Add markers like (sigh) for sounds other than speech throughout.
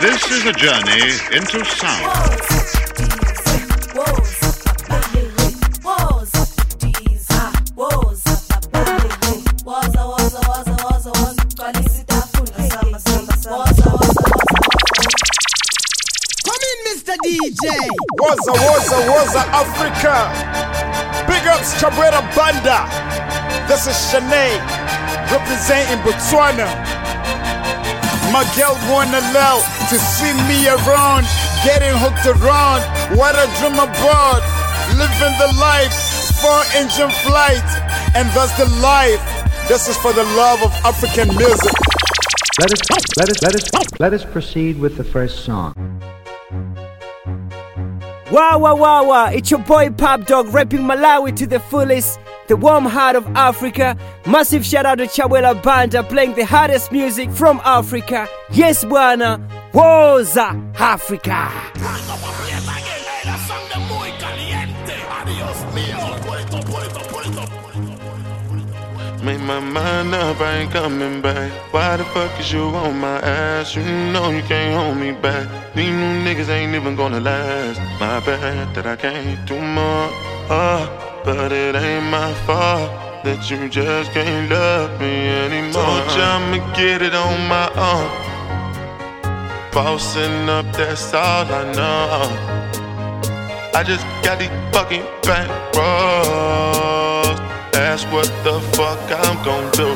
This is a journey into sound. Come in, Mr. DJ. Woza, Woza, Woza, Africa. Big ups, Chabwera Banda. This is Shanae, representing Botswana. My girl wanna love to see me around, getting hooked around. What a dream about, living the life, four engine flight, and that's the life. This is for the love of African music. Let us let us let us let us proceed with the first song. Wow, wow, wow, wow. It's your boy Pop Dog rapping Malawi to the fullest. The warm heart of Africa. Massive shout out to Chabwera Banda playing the hardest music from Africa. Yes, Buana. Woza Africa. Make my mind up, I ain't coming back. Why the fuck is you on my ass? You know you can't hold me back. These new niggas ain't even gonna last. My bad that I can't do more. Uh, but it ain't my fault that you just can't love me anymore. Told you I'ma get it on my own. Bossing up, that's all I know. I just got these fucking back rolls. Ask what the fuck I'm gon' do.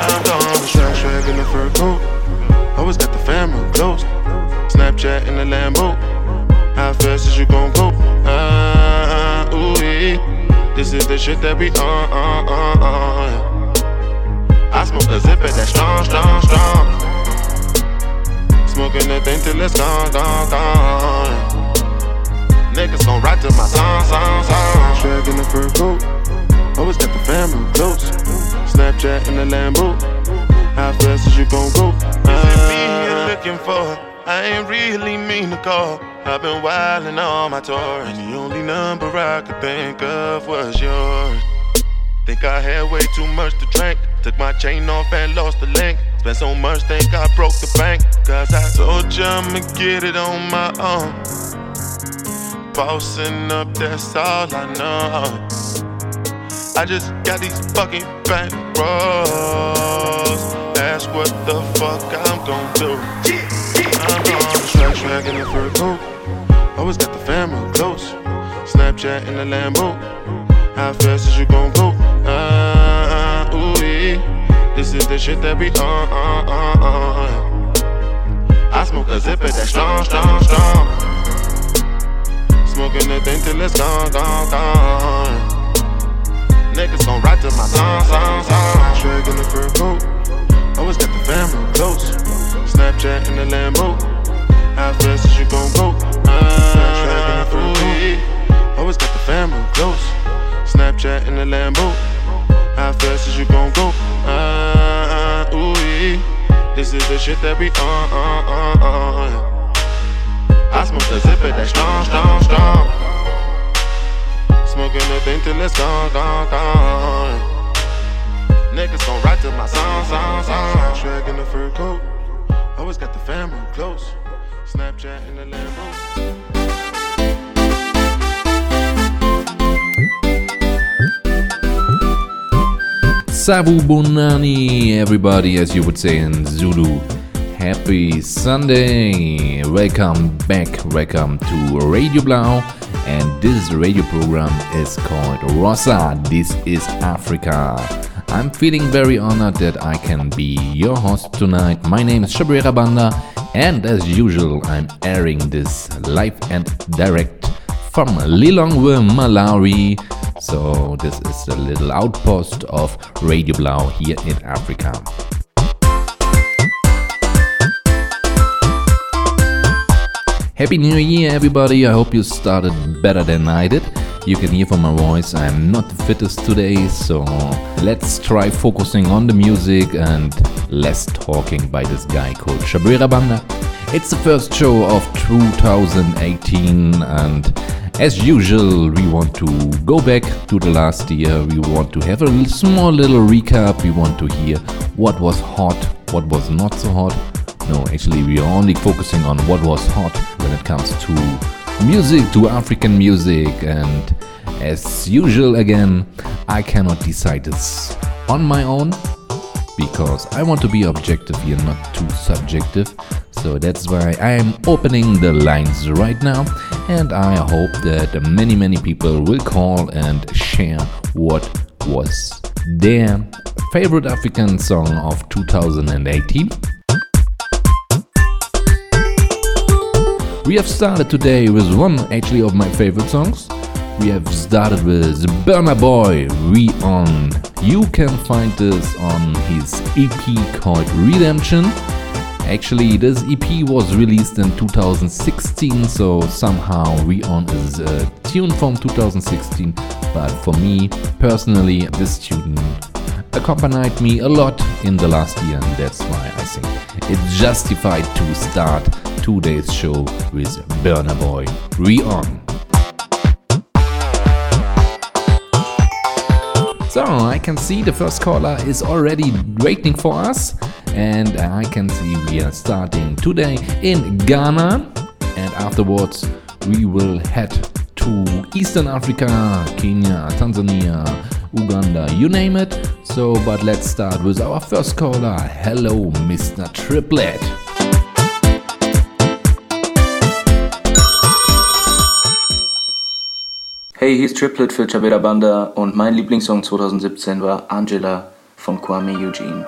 I'm gone. Swag, swag in the fur coat. Always got the family close. Snapchat in the Lambo. How fast is you gon' go? Ah, uh, ooh, yeah. This is the shit that we on, on, on, on. I smoke a zip at that strong, strong, strong. Smoking that thing till it's gone, gone, gone. Niggas gon' ride to my song, song, song. Swag in the fur coat. Always got the family close. Snapchat in the Lambo. How fast is you gon' go? Uh, be here looking for. I ain't really mean to call. I've been wildin' on my tour, and the only number I could think of was yours. Think I had way too much to drink. Took my chain off and lost the link. Spent so much, think I broke the bank. Cause I told you I'ma get it on my own. Bossing up, that's all I know. I just got these fucking back rolls. Ask what the fuck I'm gon' do. I'm on swag, swag in the fur coat. Always got the family close. Snapchat in the Lambo. How fast is you gon' go? Uh, ooh. This is the shit that we on, on, on, on. I smoke a zipper that's strong, strong, strong. Smoking that thing till it's gone, gone, gone. Niggas gon' ride to my song, song, song. Swag in the fur coat. Always got the family close. Snapchat in the Lambo. How fast is you gon' go? Yeah. Uh, Always got the family close. Snapchat in the Lambo. How fast is you gon' go? Ah, ooh, yeah. This is the shit that we on, on, on, on. I smoke the zip that's strong, strong, strong. Smoking the thing till it's gone, gone, gone. Niggas gon' ride to my song, song, song. Swag in the fur coat. Always got the family close. Snapchat in the Lambo. Sabu Bonani, everybody, as you would say in Zulu. Happy Sunday! Welcome back, welcome to Radio Blau. And this radio program is called Woza. This is Africa. I'm feeling very honored that I can be your host tonight. My name is Chabwera Banda, and as usual, I'm airing this live and direct from Lilongwe, Malawi. So, this is a little outpost of Radio Blau here in Africa. Happy New Year, everybody! I hope you started better than I did. You can hear from my voice, I'm not the fittest today, so let's try focusing on the music and less talking by this guy called Chabwera Banda. It's the first show of 2018, and as usual, we want to go back to the last year. We want to have a small little recap. We want to hear what was hot, what was not so hot, No, actually, we are only focusing on what was hot when it comes to music, to African music, and as usual, again, I cannot decide this on my own because I want to be objective here, not too subjective. So that's why I am opening the lines right now, and I hope that many, many people will call and share what was their favorite African song of 2018. We have started today with one actually of my favorite songs. We have started with Burna Boy We On. You can find this on his EP called Redemption. Actually, this EP was released in 2016, so somehow We On is uh, a tune from 2016. But for me personally, this tune accompanied me a lot in the last year, and that's why I think it's justified to start today's show with Burna Boy We On. So I can see the first caller is already waiting for us, and I can see we are starting today in Ghana, and afterwards we will head to Eastern Africa, Kenya, Tanzania, Uganda, you name it. So, but let's start with our first caller. Hello, Mr. Triplet. Hey, hier ist Triplet für Chabwera Banda und mein Lieblingssong 2017 war Angela von Kwame Eugene.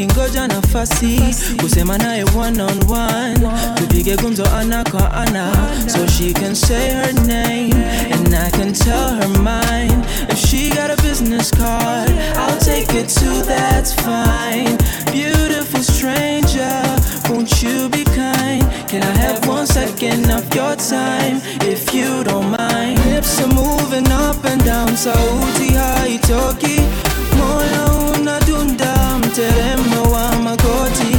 Nikingoja nafasi. Kusema naye one on one. Tupige gumzo ana kwa ana. So she can say her name. And I can tell her mine if she got a business card I'll take it too. That's fine. Beautiful stranger. Won't you be kind? Can I have one second of your time? If you don't mind. Hips are moving up and down. Sauti haitoki moyo unadunda mteremo wa magoti.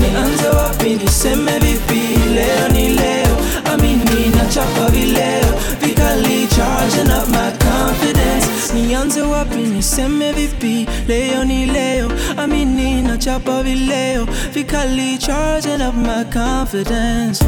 Nianze wapi niseme vipi? Leo ni leo. Amini nachapa vileo. Vikali charging up my confidence. Nianze wapi niseme vipi? Leo ni leo. Amini na chapa vileo. Vikali charging up my confidence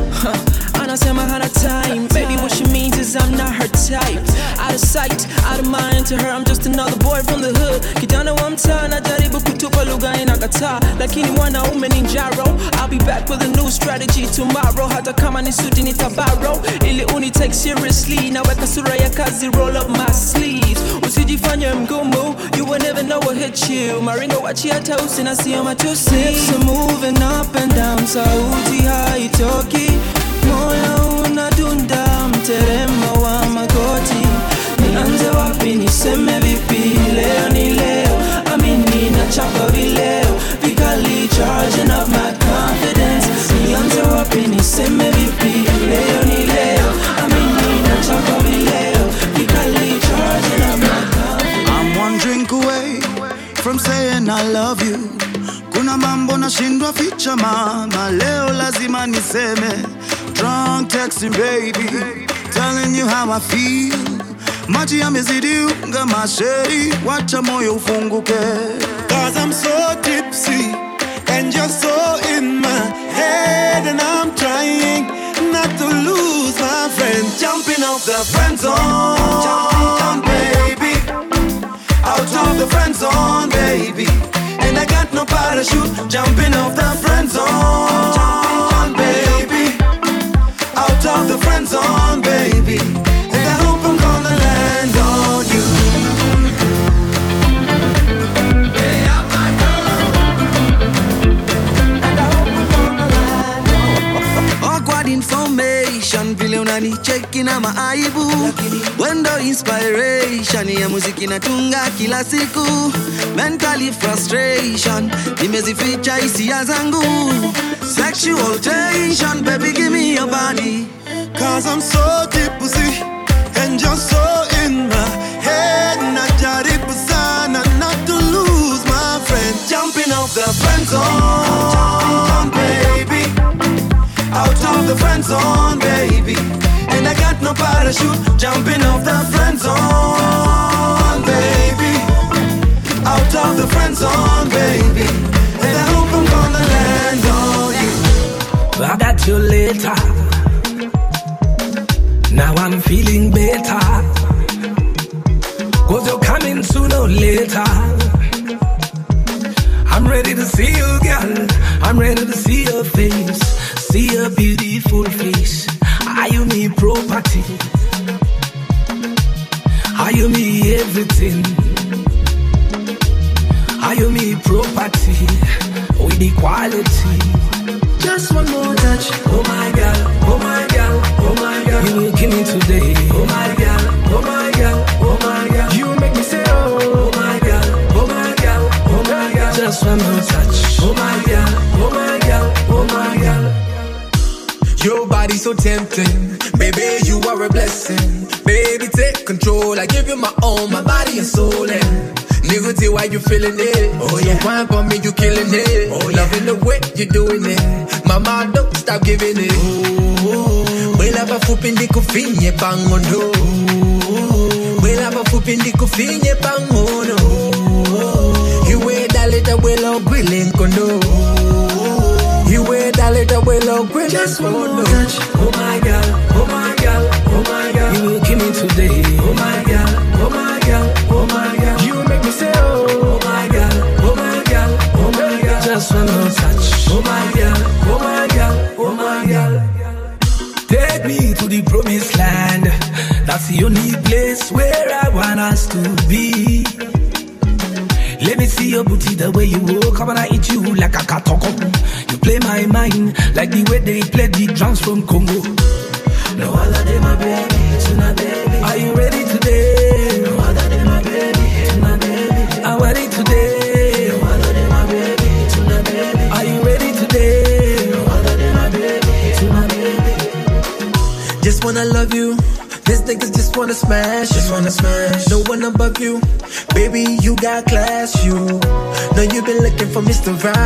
huh. anasema hana time. Baby what she means is i'm not her type. Out of sight out of mind to her i'm just another boy from the hood. Kijana wa mtaa najaribu kutupa lugha inakataa lakini mwanaume ni njaro i'll be back with a new strategy tomorrow. Hata kama ni suti ni tabaro ili uni take seriously. Naweka sura ya kazi roll up my sleeves. Usijifanye mgumu you will never know what hit you. Maringo wachi hata usina sio matusi Lips are moving up and down sauti haitoki moyo unadunda mteremo wa magoti. Nianze wapi niseme vipi? Leo ni leo. Amini na chapa vileo. Vikali nianze wapi niseme vipi? Leo ni leo. Amini na chapa vileo. Vikali from saying I love you. Kuna mambo nashindwa ficha mama, leo lazima niseme. Drunk texting baby, telling you how I feel. Maji yamezidi unga masheri, wacha moyo ufunguke. Cause I'm so tipsy and you're so in my head and I'm trying not to lose my friend. Jumping off the friend zone, baby. Out of the friend zone, baby. And I got no parachute. Jumping off the friend zone, of the friend zone, baby. And I hope I'm gonna land on you. Awkward information, na maaibu. Wendo inspiration ya muziki natunga kila siku. Mentally frustration, nimezificha hisia zangu. Sexual tension, baby give me your body. Cause I'm so tipsy and you're so in my head. Najaribu sana not to lose my friend. Jumping off the friend zone, baby. Out of the friend zone, baby. And I got no parachute. Jumping off the friend zone, baby. Out of the friend zone, baby. And I hope I'm gonna land on you. I got you later. Now I'm feeling better. Cause you're coming sooner or later. I'm ready to see you, girl. I'm ready to see your face. See your beautiful face. Are you me property? Are you me everything? Are you me property? With equality. Just one more touch. Oh my oh girl, oh my girl. You will kill me today. Oh my girl, oh my girl, oh my girl. You make me say oh, oh my girl, oh my girl, oh my girl. Just one more touch. Oh my girl, oh my girl, oh my girl. Your body so tempting, baby, you are a blessing. Baby, take control. I give you my own, my body and soul. And nigga, why you feeling it. Oh yeah, so wine for me, you killing it. Oh, loving the way you doing it. Mama, don't stop giving it. Ooh, wela bafupi ndikufinye pangondo. Wela bafupi ndikufinye pangono. Iwe daleta wela gwile nkondo. Iwe daleta wela gwile Just one touch. Oh my girl, oh my girl, oh my girl. You will kill me today. Your booty the way you walk. I wanna eat you like a katoko. You play my mind like the way they play the drums from Congo. No other than my baby, just wanna smash, just wanna smash. No one above you, baby, you got class, you. Know you been looking for Mr. Right.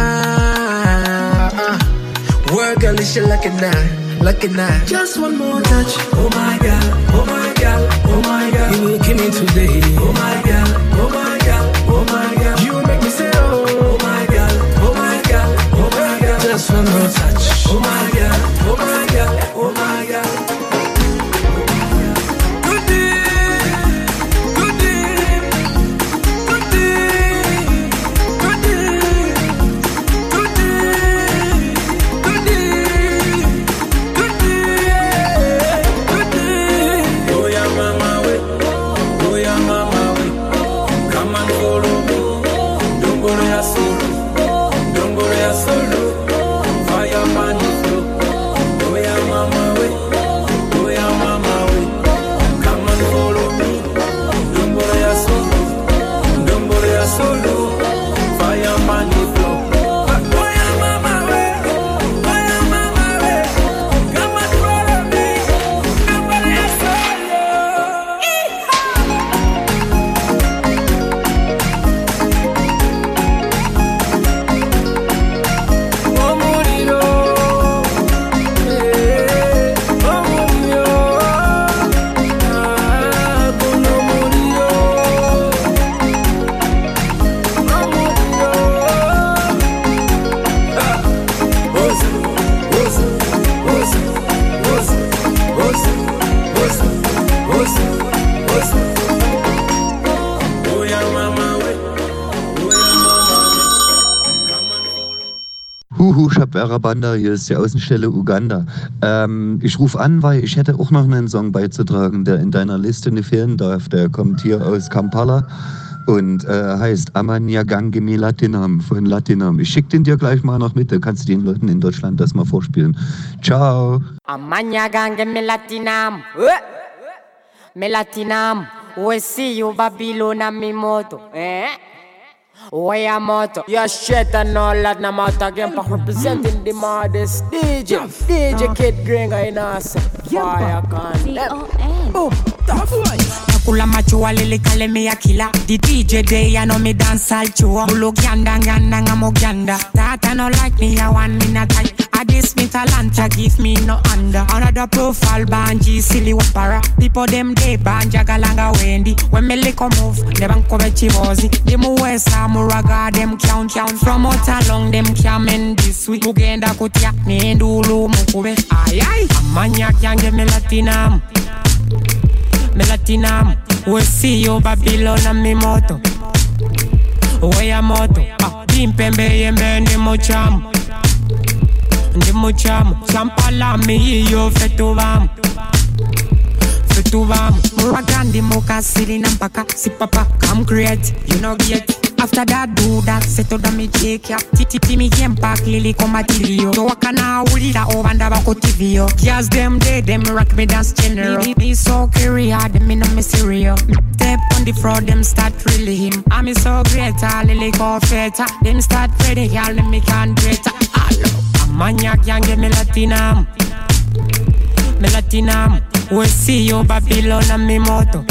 Word girl, it's your lucky night, lucky night. Just one more touch, oh my god, oh my god, oh my god. You look at me today, oh my god, oh my god, oh my god. You make me say oh, oh my god, oh my god, oh my god. Just one more touch, oh my god, oh my god. Huhu, Shabera Banda, hier ist die Außenstelle Uganda. Ähm, ich rufe an, weil ich hätte auch noch einen Song beizutragen, der in deiner Liste nicht fehlen darf. Der kommt hier aus Kampala und äh, heißt Amania Gangemi Latinam von Latinam. Ich schicke den dir gleich mal noch mit, da kannst du den Leuten in Deutschland das mal vorspielen. Ciao. Amanya gange melatinam. Eh? Melatinam. We see you Babylon and me moto. Eh? Way I'm out, your shit and all that, no matter again for representing the modest DJ, DJ Kid Gringo in us. Fire condemn. Boom, oh, tough voice. kula machua lilikale mi akila the dj day ya know me dance all chua. Bulu gyanda gyanda ngamo gyanda. Tata no like me ya one minute I this me talanta give me no under. Another profile banji silly wapara. People them day banja galanga wendy. When me lick a move Ne banko be chivozi Di mu wesa muraga them count count. From out along them camen this week. Mugenda kutia ni ndulu mukube. Ay ay Amanya kyange me latinam. Melatinam, we see you Babylon and me moto. We a moto, ah, pimpembe yembe ndi muchamu. Ndi muchamu, champala mi iyo fetu vamu. Fetu vamu, muragandi mukasiri na mpaka sipapa. Come create, you know get. After that do that, settle down me take ya. Titi mi timi back lili komatilio. So wakana ulira obanda bako tivio. Girls them day them rock me dance general. Me, me so career, them me no me serious. Step on the fraud, them start really him. I'm so great, lily go feta. Them start ready, y'all them me can greater. Hello, amanya kyange me latinam. Me latinam. We see you Babylon and me moto.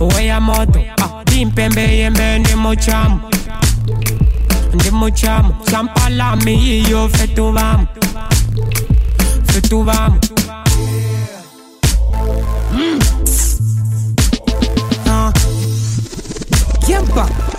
We a moto, ah, pimpembe yembe ndi muchamu Ndi muchamu, champala mi iyo fetu vamu Fetu vamu Mm. Ah. Yemba Yo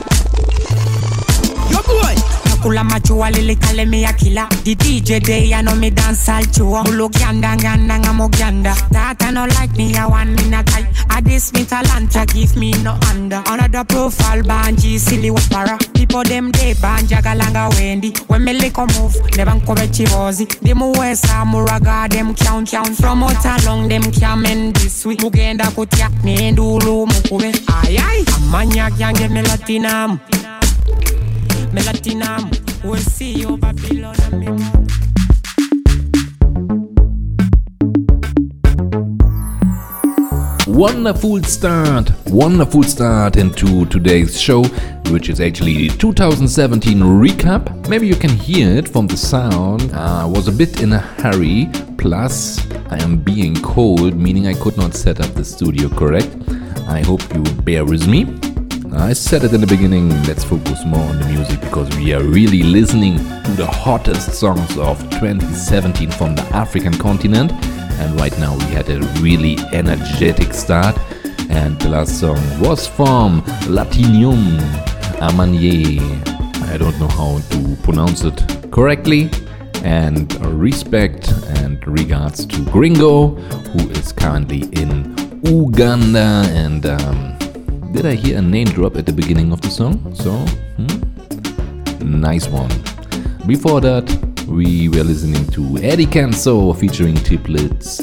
boy Nakula machua lili kale me akila. The DJ day I know me dance all chua Bulu gyanda gyanda ngamo gyanda. That I no like me I want me not tight. I this me talanta give me no under. Another profile banji silly wapara. People them day banja galanga wendi. When me lick a move ne banko be chivozi Di mu wesa muraga them count count From out along them camen this week Mugenda kutia ni ndulu mukube. Ay ay Amanya kyange melatinam Melatinam, we'll see you Babylon and me. Wonderful start, wonderful start into today's show, which is actually the 2017 recap. Maybe you can hear it from the sound. Ah, I was a bit in a hurry, plus, I am being cold, meaning I could not set up the studio correct. I hope you bear with me. I said it in the beginning, let's focus more on the music because we are really listening to the hottest songs of 2017 from the African continent. And right now we had a really energetic start. And the last song was from Latinum Amanye. I don't know how to pronounce it correctly. And respect and regards to Gringo, who is currently in Uganda. And um, did I hear a name drop at the beginning of the song? So, hmm? nice one. Before that, we were listening to Eddy Kenzo featuring Triplets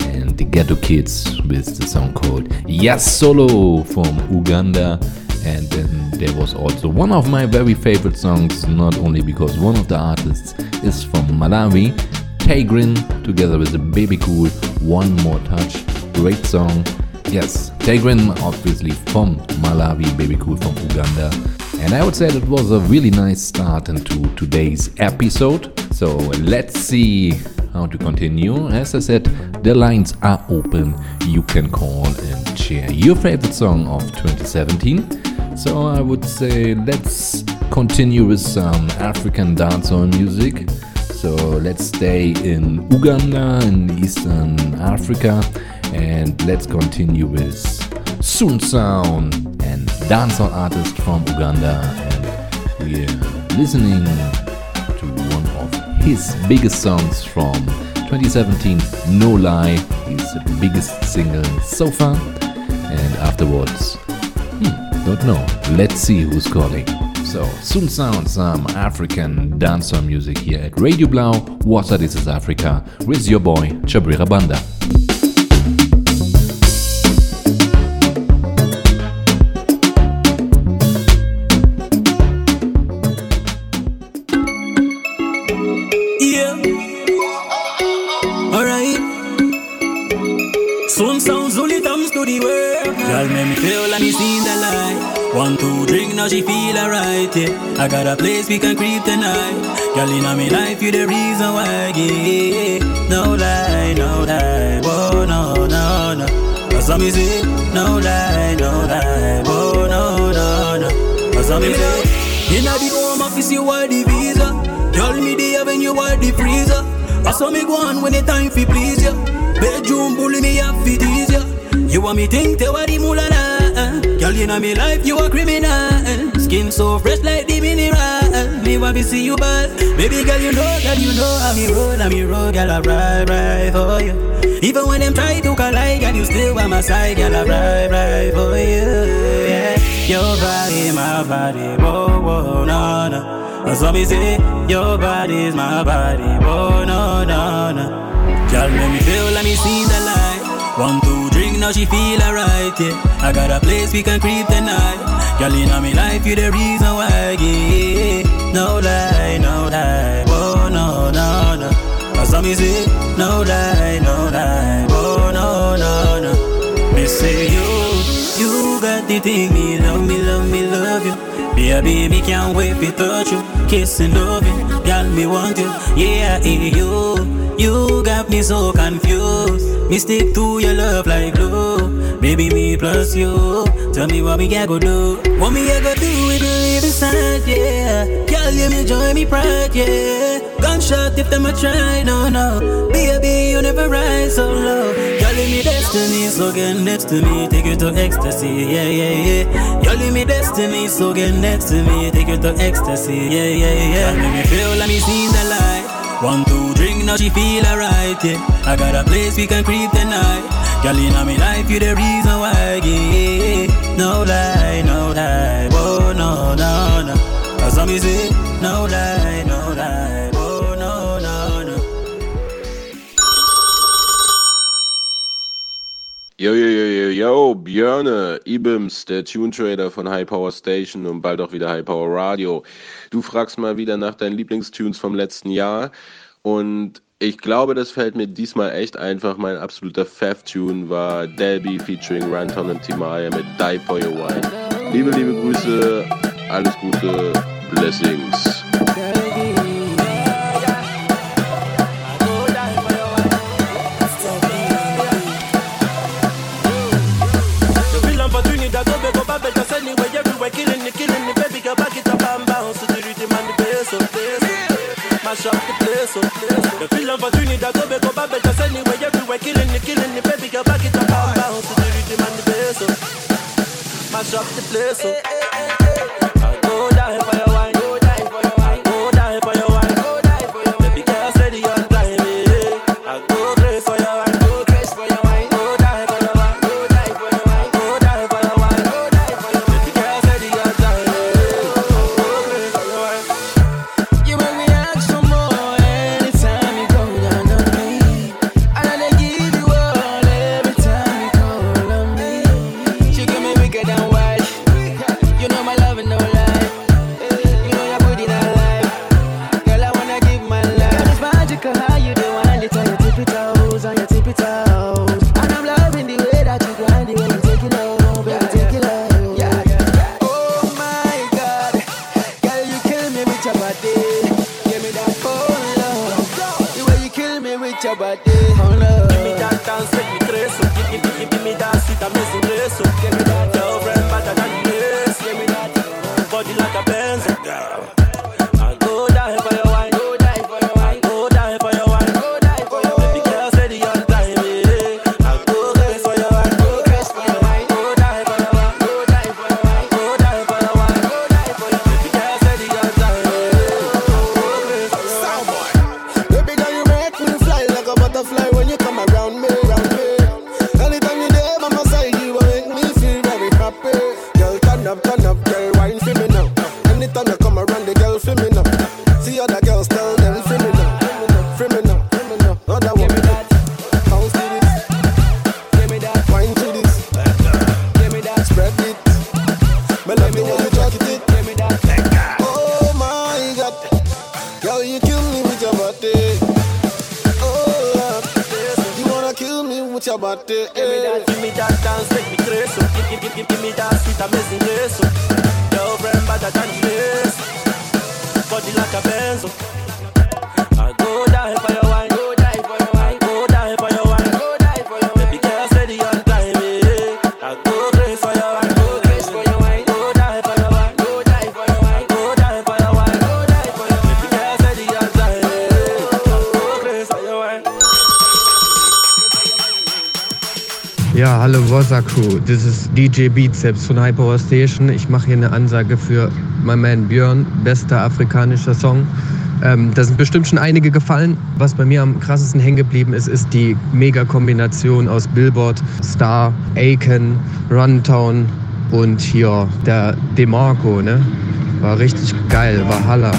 and the Ghetto Kids with the song called Yassolo from Uganda. And then there was also one of my very favorite songs, not only because one of the artists is from Malawi, Tay Grin, together with the Bebe Cool, One More Touch. Great song. Yes, Tay Grin, obviously from Malawi, Bebe Cool from Uganda. And I would say that was a really nice start into today's episode. So let's see how to continue. As I said, the lines are open. You can call and share your favorite song of 2017. So I would say let's continue with some African dancehall music. So let's stay in Uganda in Eastern Africa and let's continue with SuunSound and dancehall artist from Uganda. And we're listening to one of his biggest songs from 2017 No Lie. Is the biggest single so far. And afterwards hmm, don't know. Let's see who's calling. So SuunSound some African dancehall music here at Radio Blau. Woza This is Africa. With your boy Chabwera Banda One, two, drink, now she feel alright, yeah. I got a place we can creep tonight. Girl, in me life, you the reason why, yeah. No lie, no lie, oh, no, no, no. What me say. No lie, no lie, oh, no, no, no. What me say. Inna the home office, you are the visa. Tell me the when you are the freezer. I saw me go on when the time fi please ya. Bedroom bully me up fit ease ya. You want me think te wa the mulala. Uh, girl you know me life you a criminal. Skin so fresh like the mineral. Me want to see you bad. Baby girl you know that you know how me roll, how me roll, girl I ride ride for you. Even when them try to collide, girl you still by my side, girl I ride ride for you. Yeah. Your body, my body, whoa, whoa, no, no. That's what me say. Your body's my body, whoa, no, no, no. Girl, make me feel like me see the light. One, two, drink, now she feel alright, yeah. I got a place we can creep tonight. Girl, in me life, you the reason why, yeah. No lie, no lie, whoa, no, no, no. That's what me say. No lie, no lie, whoa, no, no, no. Me say you, you got the thing, me love, me love, me love you. Baby, me can't wait to touch you, kiss and love you. Girl, me want you, yeah, yeah, you. You got me so confused. Me stick to your love like glue. Baby, me plus you. Tell me what me can go do. What me I go do, we believe inside, yeah. Girl, you me joy, me pride, yeah. Gunshot if them a try, no, no. Baby, you never rise so low. Girl, you me destiny, so get next to me, take you to ecstasy, yeah, yeah, yeah. Girl, you me destiny, so get next to me, take you to ecstasy, yeah, yeah, yeah. Girl, me feel like me see the light. One, two, drink, now she feel alright, yeah. I got a place we can creep tonight. Girl, in me life, you the reason why, yeah. No lie, no lie, oh, no, no, no. That's what me say. No lie, no lie, oh, no, no, no. Yo, yo, yo, yo, yo, Björne, Ibims, der Tune Trader von High Power Station und bald auch wieder High Power Radio. Du fragst mal wieder nach deinen Lieblingstunes vom letzten Jahr und ich glaube, das fällt mir diesmal echt einfach. Mein absoluter Fav-Tune war Delby featuring Ranton und Timaya mit Die For Your Wine. Liebe, liebe Grüße, alles Gute, Blessings. Everywhere, killing it, killing it, baby, girl, back it up and bounce to the rhythm and the bass, oh, bass, oh. Mash up the place, oh. oh. The villain for Trinidad, Tobago, Barbados, anywhere, everywhere, killing it, killing it, baby, girl, back it up and bounce to the rhythm and the bass, oh. Mash up the place, oh. Eh, eh, eh. DJ Bizeps von Hyperwar Station. Ich mache hier eine Ansage für My Man Björn, bester afrikanischer Song. Ähm, da sind bestimmt schon einige gefallen. Was bei mir am krassesten hängen geblieben ist, ist die Mega-Kombination aus Billboard, Star, Aiken, Runtown und hier der DeMarco. Ne? War richtig geil, war Halla.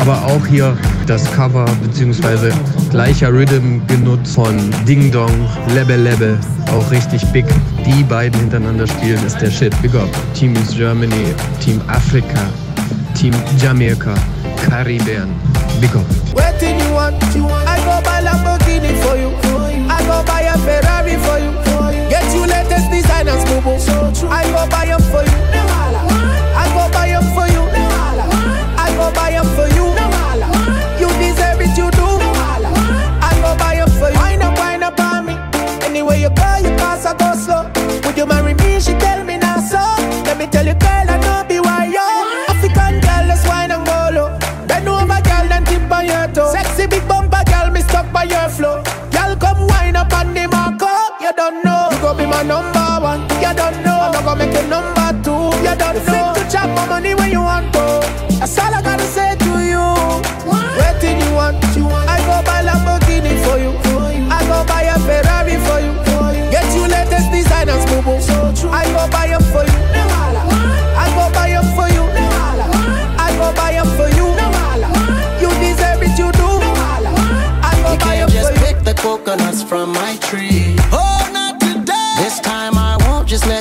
Aber auch hier das Cover bzw. Gleicher Rhythm genutzt von Ding Dong, Lebbe Lebbe, auch richtig big. Die beiden hintereinander spielen ist der Shit. Big up. Team East Germany, Team Afrika, Team Jamaica, Caribbean. Big up. Waiting you you want. I go buy Lamborghini for you. I go buy a Ferrari for you. Get you latest design and I go buy them for you. Anywhere you go, you pass, I go slow. Would you marry me? She tell me now, so. Let me tell you, girl, I know be why yo. African girl, let's wine and go low. Bend over, girl, then tip on your toe. Sexy big bumper, girl, me stuck by your flow. Girl, come wine up on the marco. You don't know. You go be my number one. You don't know. I'm not gonna make you number two. You don't know. Sing to chop my money when you want to. That's all I gotta say.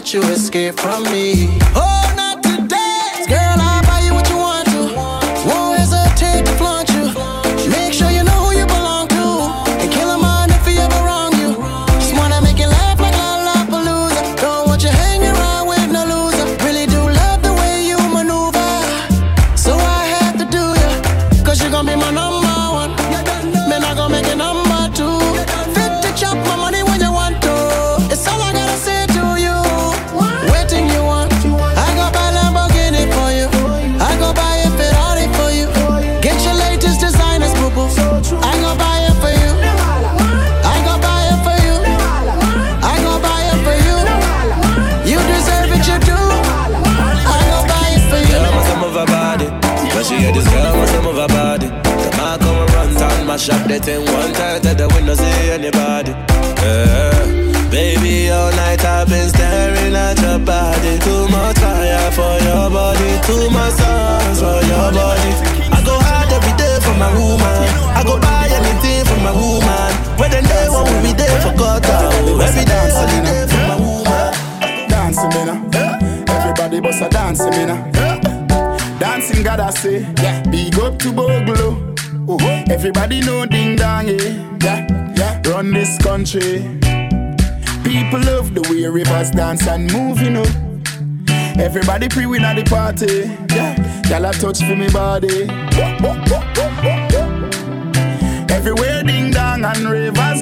let you escape from me. Oh no. I say. Yeah. Big up to Boglo. Everybody know ding dong, yeah. yeah. Yeah. Run this country. People love the way rivers dance and move, you know. Everybody pre win at the party. Yeah. Y'all a touch for me body. Everywhere ding dong and rivers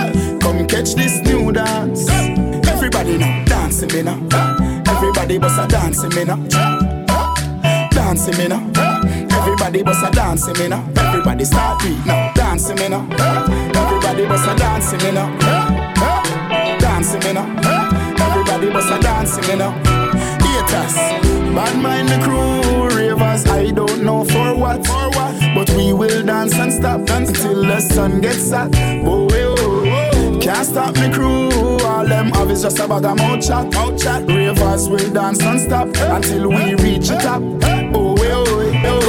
Come catch this new dance. Everybody now dancing me now. Everybody bust a dancing me now. Dancing me now. Everybody bust a dancing me now. Everybody start beat now. Dancing me now. Everybody bust a dancing me now. Dancing me now. Everybody bust a dancing me now. Haters, bad mind the crew, ravers. I don't know for what, for what, but we will dance and stop until the sun gets. Oh, oh, oh. Can't stop me crew. All them have is just a bag of mouth chat, mouth chat. Ravers will dance non-stop until we reach the top. Oh, oh, oh, oh.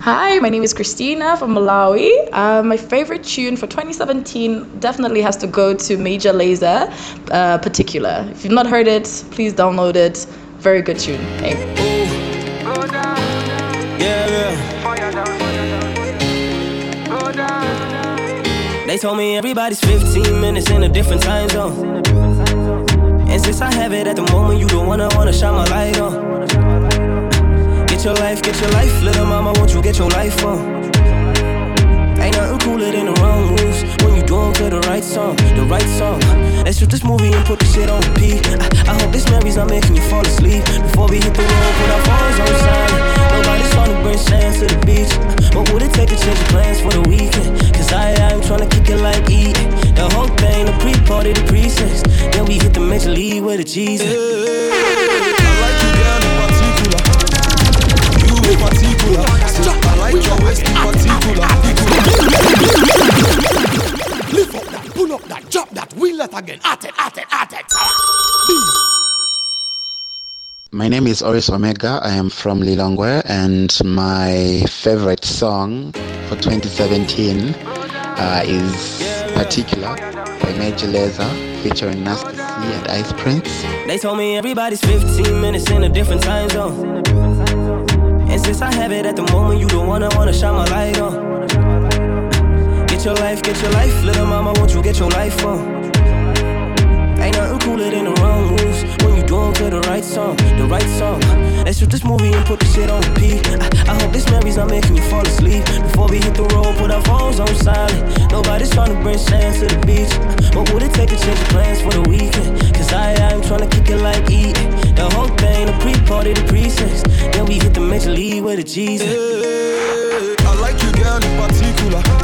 Hi, my name is Christina from Malawi. Uh, my favorite tune for 2017 definitely has to go to Major Lazer, uh, Particula. If you've not heard it, please download it. Very good tune. Thanks. They told me everybody's 15 minutes in a different time zone. And since I have it at the moment, you don't wanna wanna shine my light on. Get your life, get your life, little mama, won't you get your life on? Ain't nothing cooler than the wrong moves you to the right song, the right song. Let's shoot this movie and put the shit on repeat. I, I hope this memory's not making you fall asleep. Before we hit the road, put our phones on silent. Nobody's trying to bring sand to the beach. What would it take to change your plans for the weekend? Cause I, I'm trying to kick it like E. The whole thing, the pre-party, the pre-sex. Then we hit the major league with the G's. I like you, girl, in particular. You in particular. I like your waist in particular. Lift up that, pull up that, drop that, wheel that again. At it, at it, at it. My name is Oris Omega. I am from Lilongwe, and my favorite song for 2017 uh, is Particula by Major Lazer featuring Nasty C and Ice Prince. They told me everybody's 15 minutes in a different time zone. And since I have it at the moment, you don't wanna wanna shine my light on. Get your life, get your life, little mama, won't you get your life on? Ain't nothing cooler than the wrong moves when you do 'em to the right song, the right song. Let's shoot this movie and put the shit on repeat. I, I hope this memory's not making you fall asleep. Before we hit the road, put our phones on silent. Nobody's trying to bring sand to the beach. What would it take to change your plans for the weekend? Cause I, I'm trying to kick it like E. The whole thing, the pre-party, the pre-sex. Then we hit the major league with the G's. I like you, girl, in particular.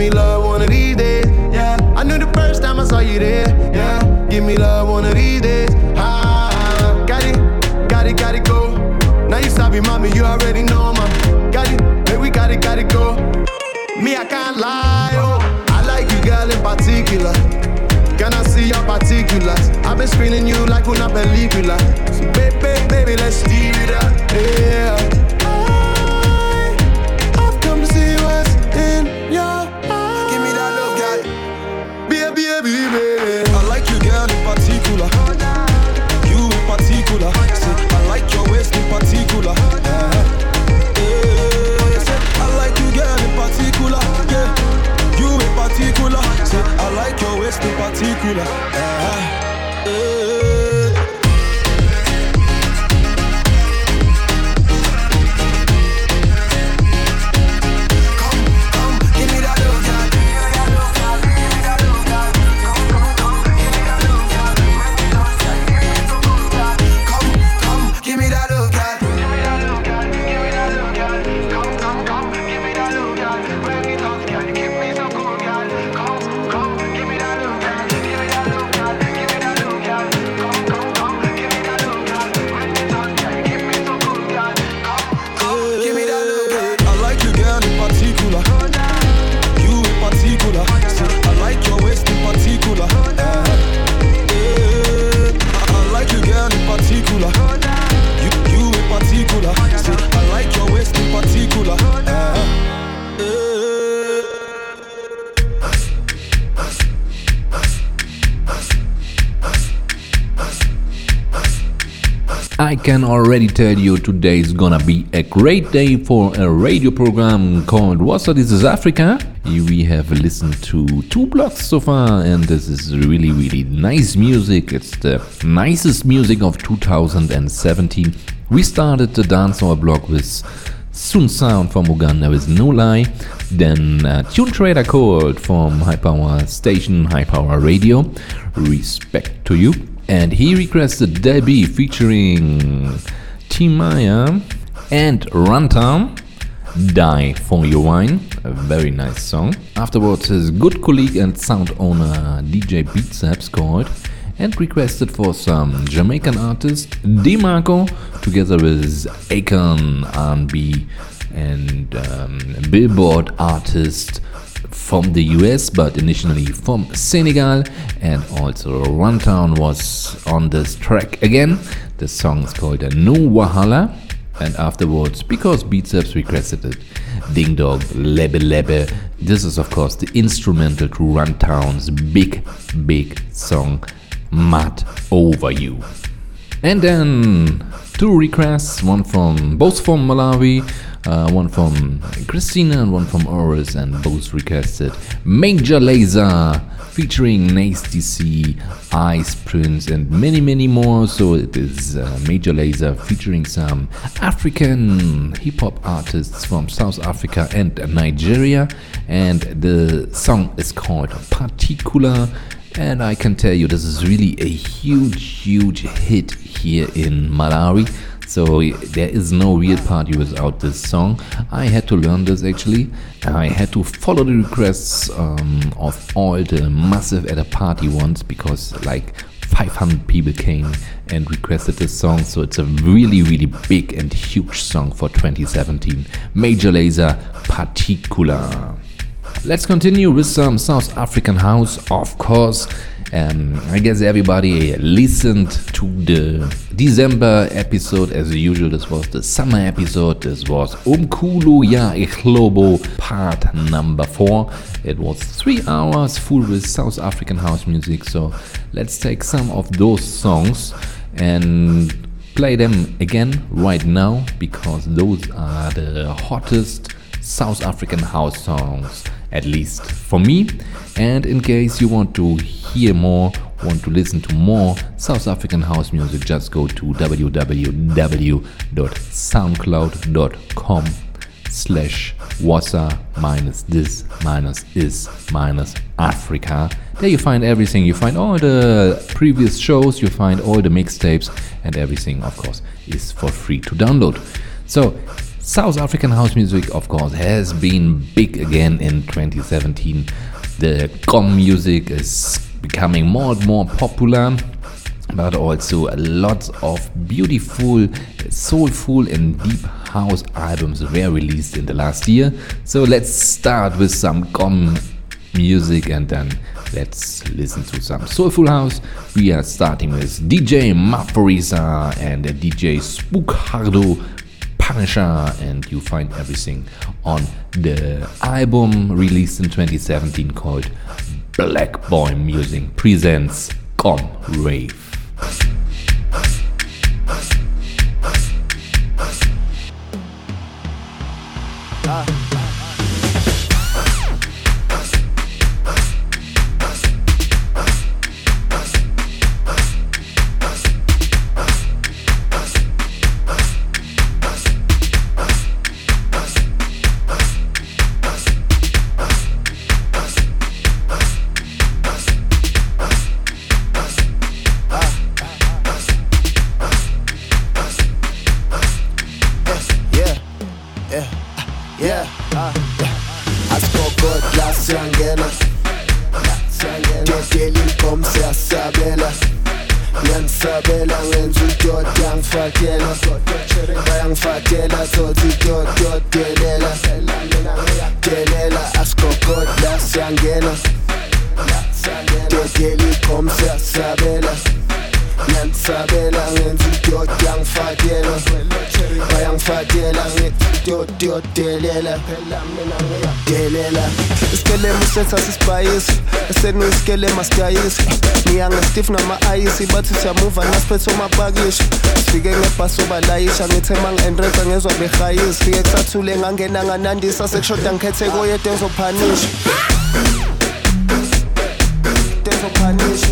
Me love one of these days. Yeah. I knew the first time I saw you there. Yeah. Give me love one of these days. Ah, got it, got it, got it, go. Now you sabi, mommy, you already know, ma. Got it, baby, we got it, got it, go. Me, I can't lie, oh. I like you, girl, in particular. Can I see your particulars? I've been screening you like una película. So, baby, baby, let's steer it up. Yeah. In particular. Uh-huh. Eh. Can already tell you today is gonna be a great day for a radio program called Woza This is Africa. We have listened to two blocks so far, and this is really, really nice music. It's the nicest music of 2017. We started the dancehall block with SuunSound from Uganda with No Lie, then uh, Tunetrader Code from High Power Station, High Power Radio. Respect to you. And he requested Del B featuring Timaya and Runtown. Die for Your Wine, a very nice song. Afterwards, his good colleague and sound owner DJ Beatzeps called and requested for some Jamaican artist DeMarco together with Akon R&B and um, Billboard artist from the US but initially from Senegal and also Runtown was on this track again. The song is called No Wahala and afterwards because Beatzeps requested it Ding Dong Lebeh Lebeh. This is of course the instrumental to Runtown's big big song Mad Over You. And then two requests, one from both from Malawi, uh, one from Christina and one from Oris, and both requested Major Lazer featuring Nasty C, Ice Prince, and many, many more. So it is uh, Major Lazer featuring some African hip hop artists from South Africa and Nigeria, and the song is called Particula. And I can tell you, this is really a huge, huge hit here in Malawi. So there is no real party without this song. I had to learn this actually. I had to follow the requests um, of all the massive at a party ones because like 500 people came and requested this song. So it's a really, really big and huge song for 2017. Major Lazer Particula. Let's continue with some South African house, of course. Um, I guess everybody listened to the December episode as usual. This was the summer episode. This was Umkulu Ya Ichlobo part number four. It was three hours full with South African house music. So let's take some of those songs and play them again right now because those are the hottest South African house songs, at least for me. And in case you want to hear more, want to listen to more South African house music, just go to www.soundcloud.com slash woza minus this minus is minus Africa. There you find everything. You find all the previous shows, you find all the mixtapes, and everything, of course, is for free to download. So, South African house music, of course, has been big again in 2017. The gqom music is becoming more and more popular, but also lots of beautiful, soulful, and deep house albums were released in the last year. So let's start with some gqom music and then let's listen to some soulful house. We are starting with DJ Maphorisa and DJ Sbucardo And you find everything on the album released in 2017 called Black Boy Music Presents Gqom Rave. as his bias. I said no scale in my skies. Me a stiff na my eyes. Ibathi siyamove nasphethe umapakisha. Sifike ngebhasi obalayisha ngithe mangi-enreza ngezwa behayisi. Fike kusathule ngangena nganandisa sekushoda ngikhethe koyedwa ezophanisha. Ezophanisha.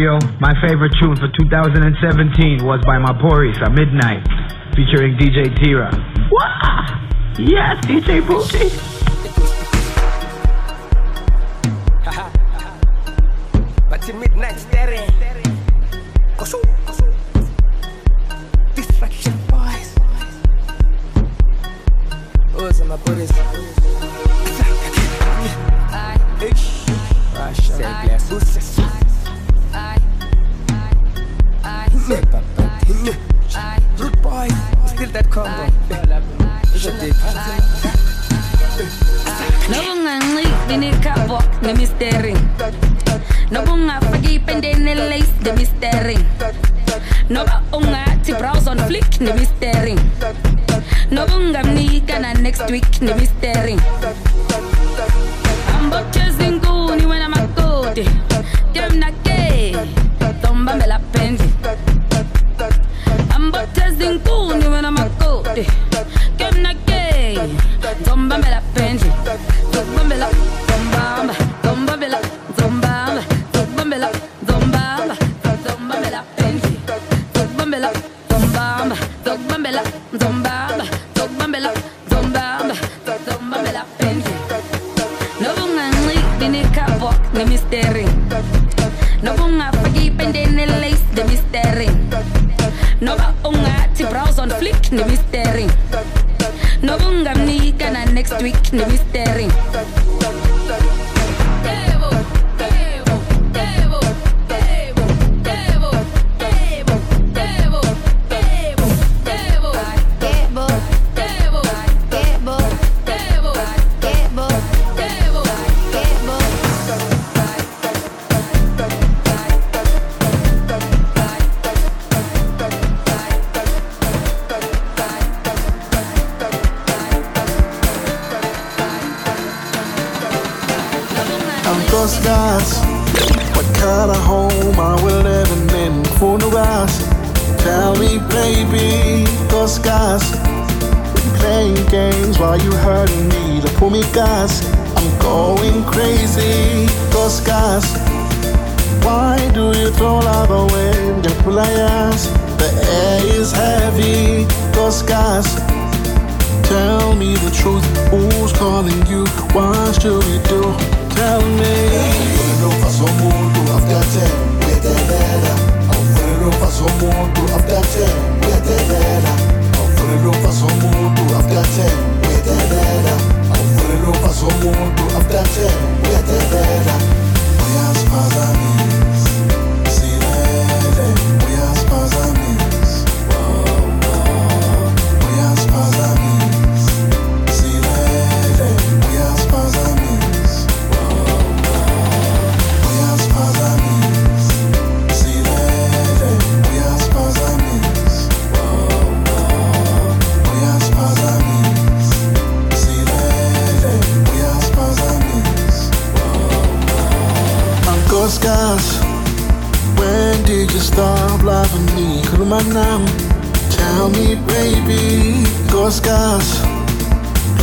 Radio. My favorite tune for 2017 was by Maporis at Midnight, featuring DJ Tira. Wow! Yes, DJ Buti!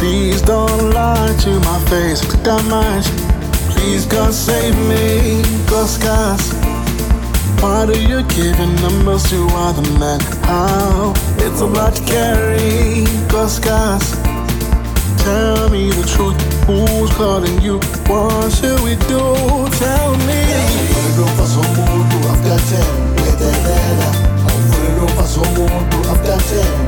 Please don't lie to my face, that. Please, God, save me, cause cause. Why do you giving numbers to other men? How? It's a lot to carry, cause cause. Tell me the truth, who's calling you? What should we do? Tell me. I've got 10,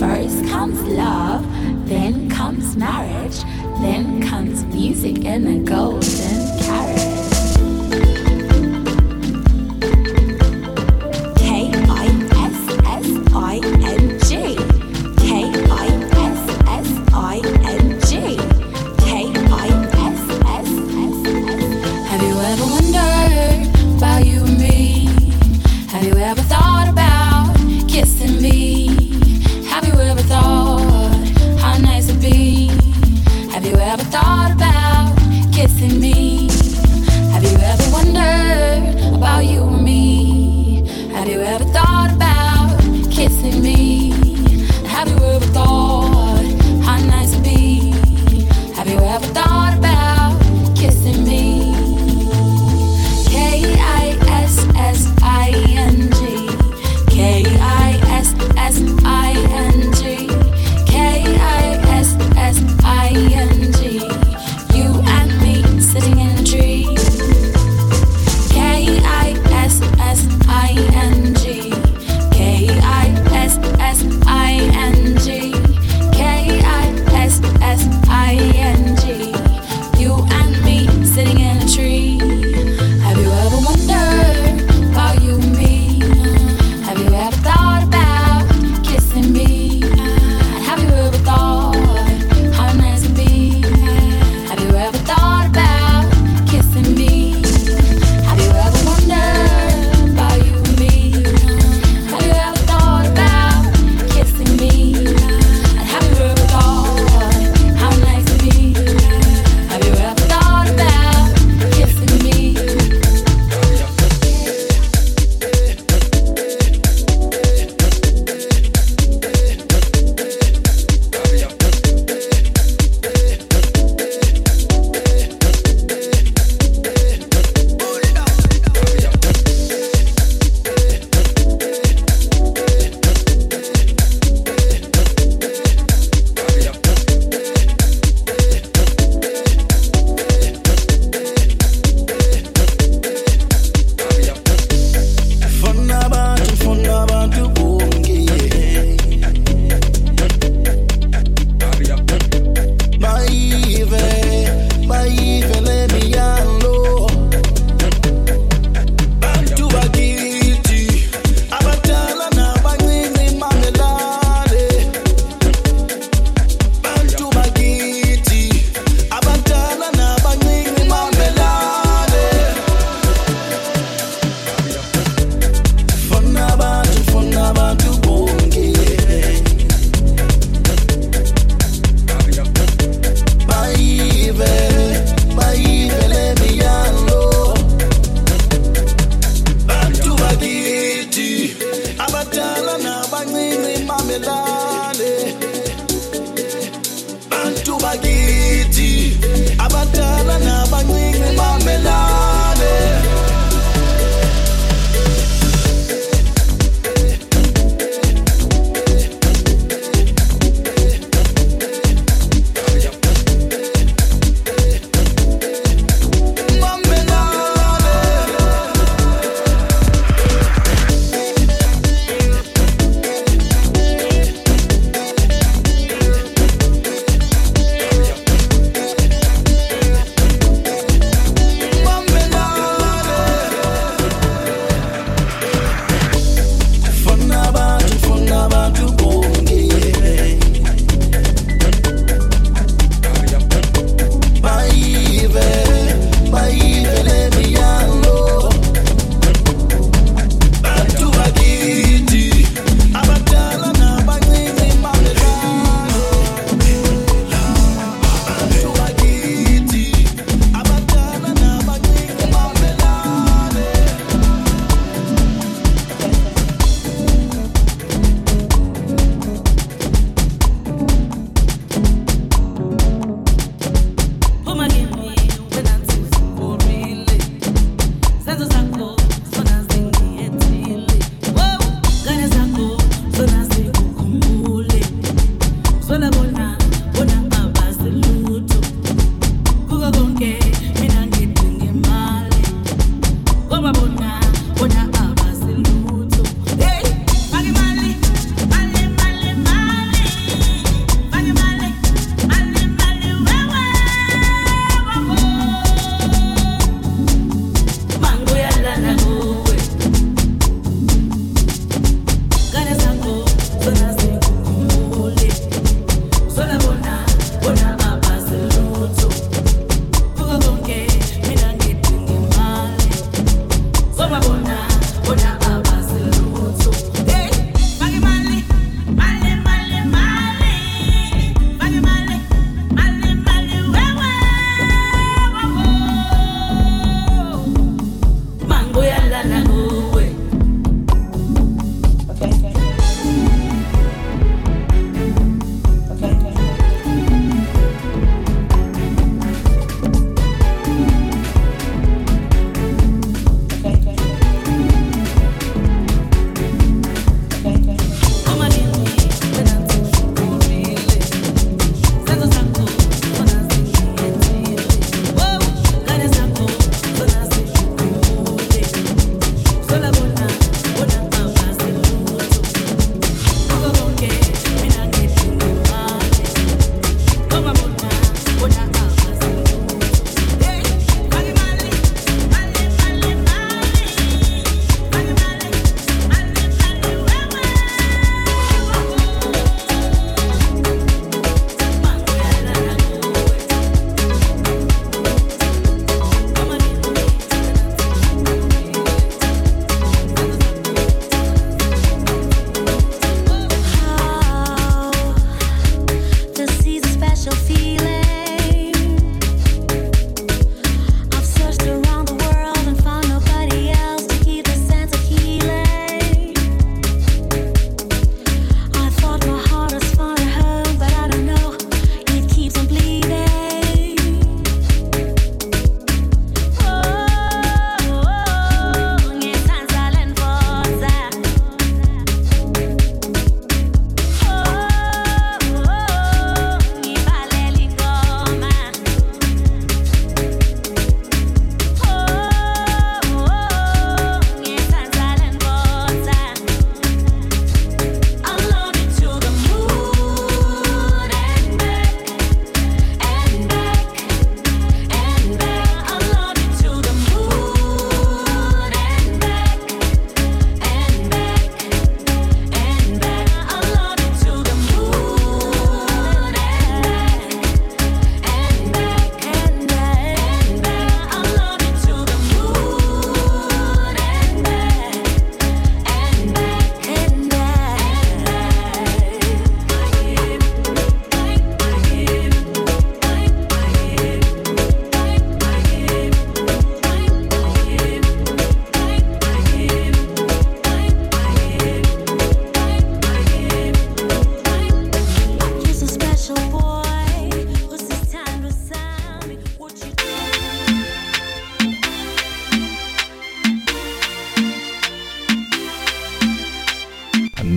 First comes love, then comes marriage, then comes music and a golden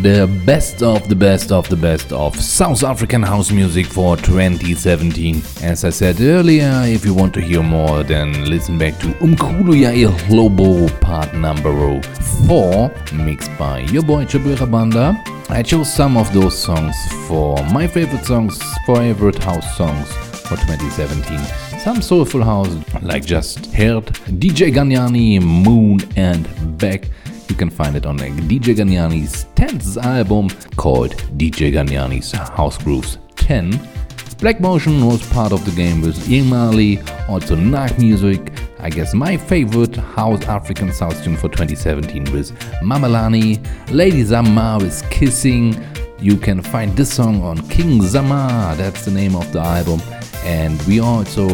the best of the best of the best of South African house music for 2017. As I said earlier, if you want to hear more, then listen back to Umkhulu Yair Lobo part number 4, mixed by your boy Chabwera Banda. I chose some of those songs for my favorite songs, favorite house songs for 2017. Some soulful house, like just heard DJ Ganyani, Moon, and Back. You can find it on DJ Ganyani's 10th album called DJ Ganyani's House Grooves 10. Black Motion was part of the game with Imali, also NaakMusiq. I guess my favorite House African South tune for 2017 was Mamelani. Lady Zamar with Kissing. You can find this song on King Zamar, that's the name of the album. And we also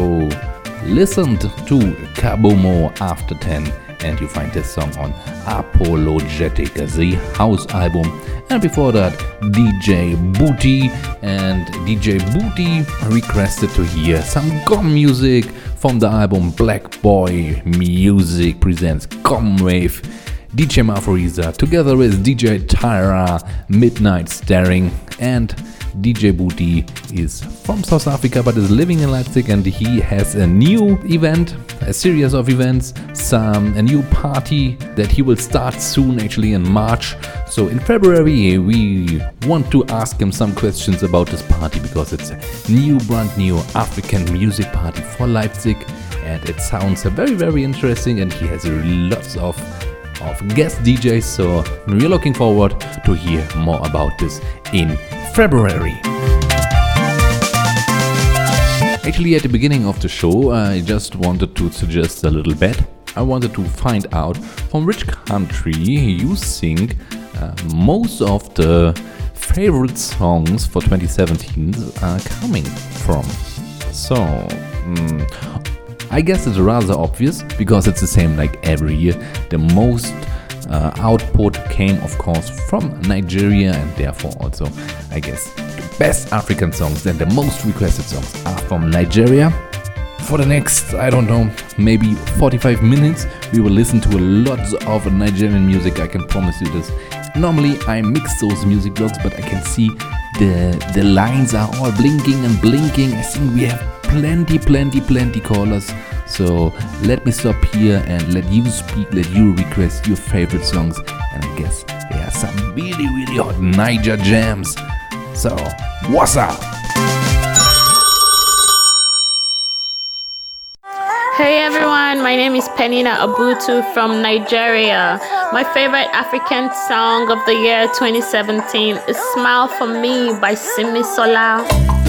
listened to Kabomo after 10 and you find this song on Apologetic, the house album. And before that, DJ Buti. And DJ Buti requested to hear some gqom music from the album Black Boy Music presents Gqom Wave. DJ Maphorisa together with DJ Tira, Midnight Staring, and DJ Buti is from South Africa but is living in Leipzig and he has a new event, a series of events, some a new party that he will start soon actually in March. So in February we want to ask him some questions about this party because it's a new brand new African music party for Leipzig and it sounds very very interesting and he has lots of of guest DJs so we're looking forward to hear more about this in February. Actually, at the beginning of the show, I just wanted to suggest a little bet. I wanted to find out from which country you think uh, most of the favorite songs for 2017 are coming from. So, mm, I guess it's rather obvious because it's the same like every year. The most uh, output came, of course, from Nigeria, and therefore also, I guess, the best African songs and the most requested songs are from Nigeria. For the next, I don't know, maybe 45 minutes, we will listen to a lot of Nigerian music. I can promise you this. Normally, I mix those music blocks, but I can see the the lines are all blinking and blinking. I think we have plenty, plenty, plenty callers. So let me stop here and let you speak, let you request your favorite songs. And I guess there are some really, really hot Niger jams. So, what's up? Hey everyone, my name is Penina Abutu from Nigeria. My favorite African song of the year 2017 is Smile for Me by Simi Sola.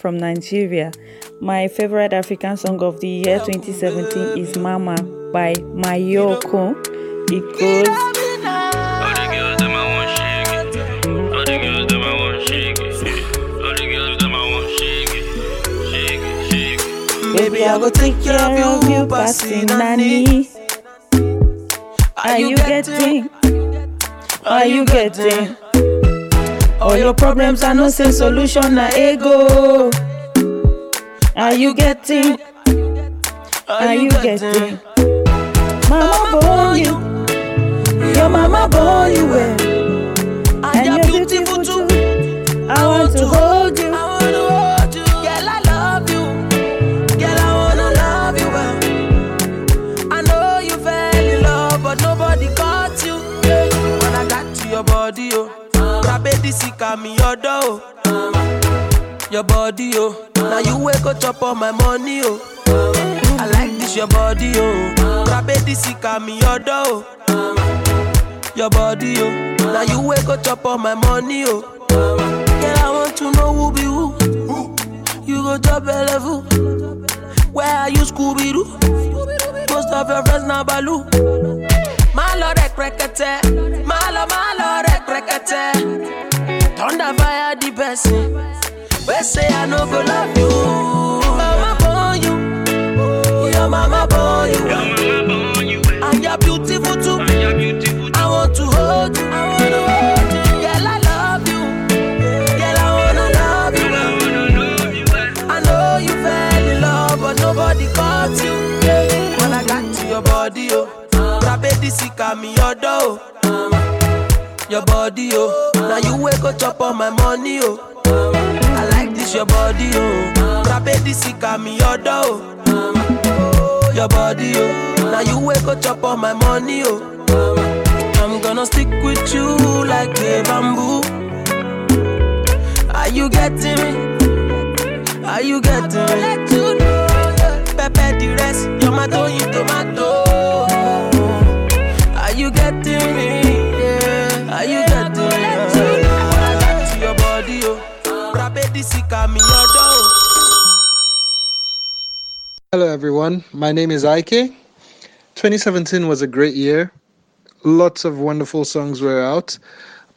From Nigeria. My favorite African song of the year 2017 is Mama by Mayorkun. It goes. All the girls them I want shake. All the girls them I want shake. All the girls them I want shake it. Shake it, shake it. Baby, I go take care of you, passing nanny. Are you getting? Are you getting? All your problems are no same solution, na ego. Are you getting? Are you getting? Mama born you. Your mama born you well. And you're beautiful too. I want to hold Sika me your oh. Your body, oh. Now you wake up chop all my money, oh. I like this your body, oh. Rabedi sika me your oh. Your body, oh. Now you wake up chop all my money, oh. Girl, I want to know who be who. You go top a level. Where are you, Scooby Doo? Most of your friends now Baloo. Malo rek rekete, malo malo rek rekete. Thunder fire the person. We say I no go love you. Mama born you, your mama born you, and you're beautiful too. I want to hold you, I wanna hold you. Girl, I love you. Girl, I wanna love you. I know you fell in love, but nobody caught you. When I got to your body, oh, Rabedi sika me your door. Your body, oh, now you wake up chop all my money, oh. I like this your body, oh, Rabedi sika me your door. Oh. Oh, your body, oh, now you wake up chop all my money, oh. I'm gonna stick with you like a bamboo. Are you getting me? Are you getting me? Let you know. Pepper the rest, you're my tomato, tomato. Are you getting me? Yeah. Are you getting me? Yeah. When I got to your body, oh, Rabedi sika me your. Hello, everyone. My name is Ike. 2017 was a great year. Lots of wonderful songs were out.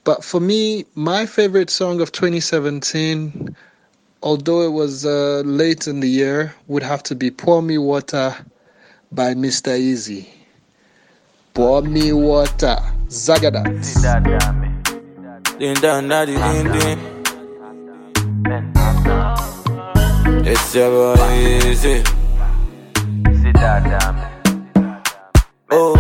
But for me, my favorite song of 2017, although it was uh, late in the year, would have to be Pour Me Water by Mr. Eazi. Pour Me Water. Zagadat. Din dan da di din din. It's your boy Eazi. Oh,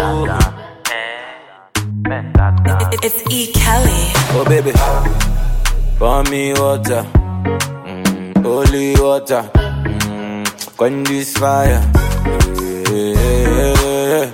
It's E. Kelly. oh baby, pour me water, mm, holy water, mm, quench this fire. Yeah,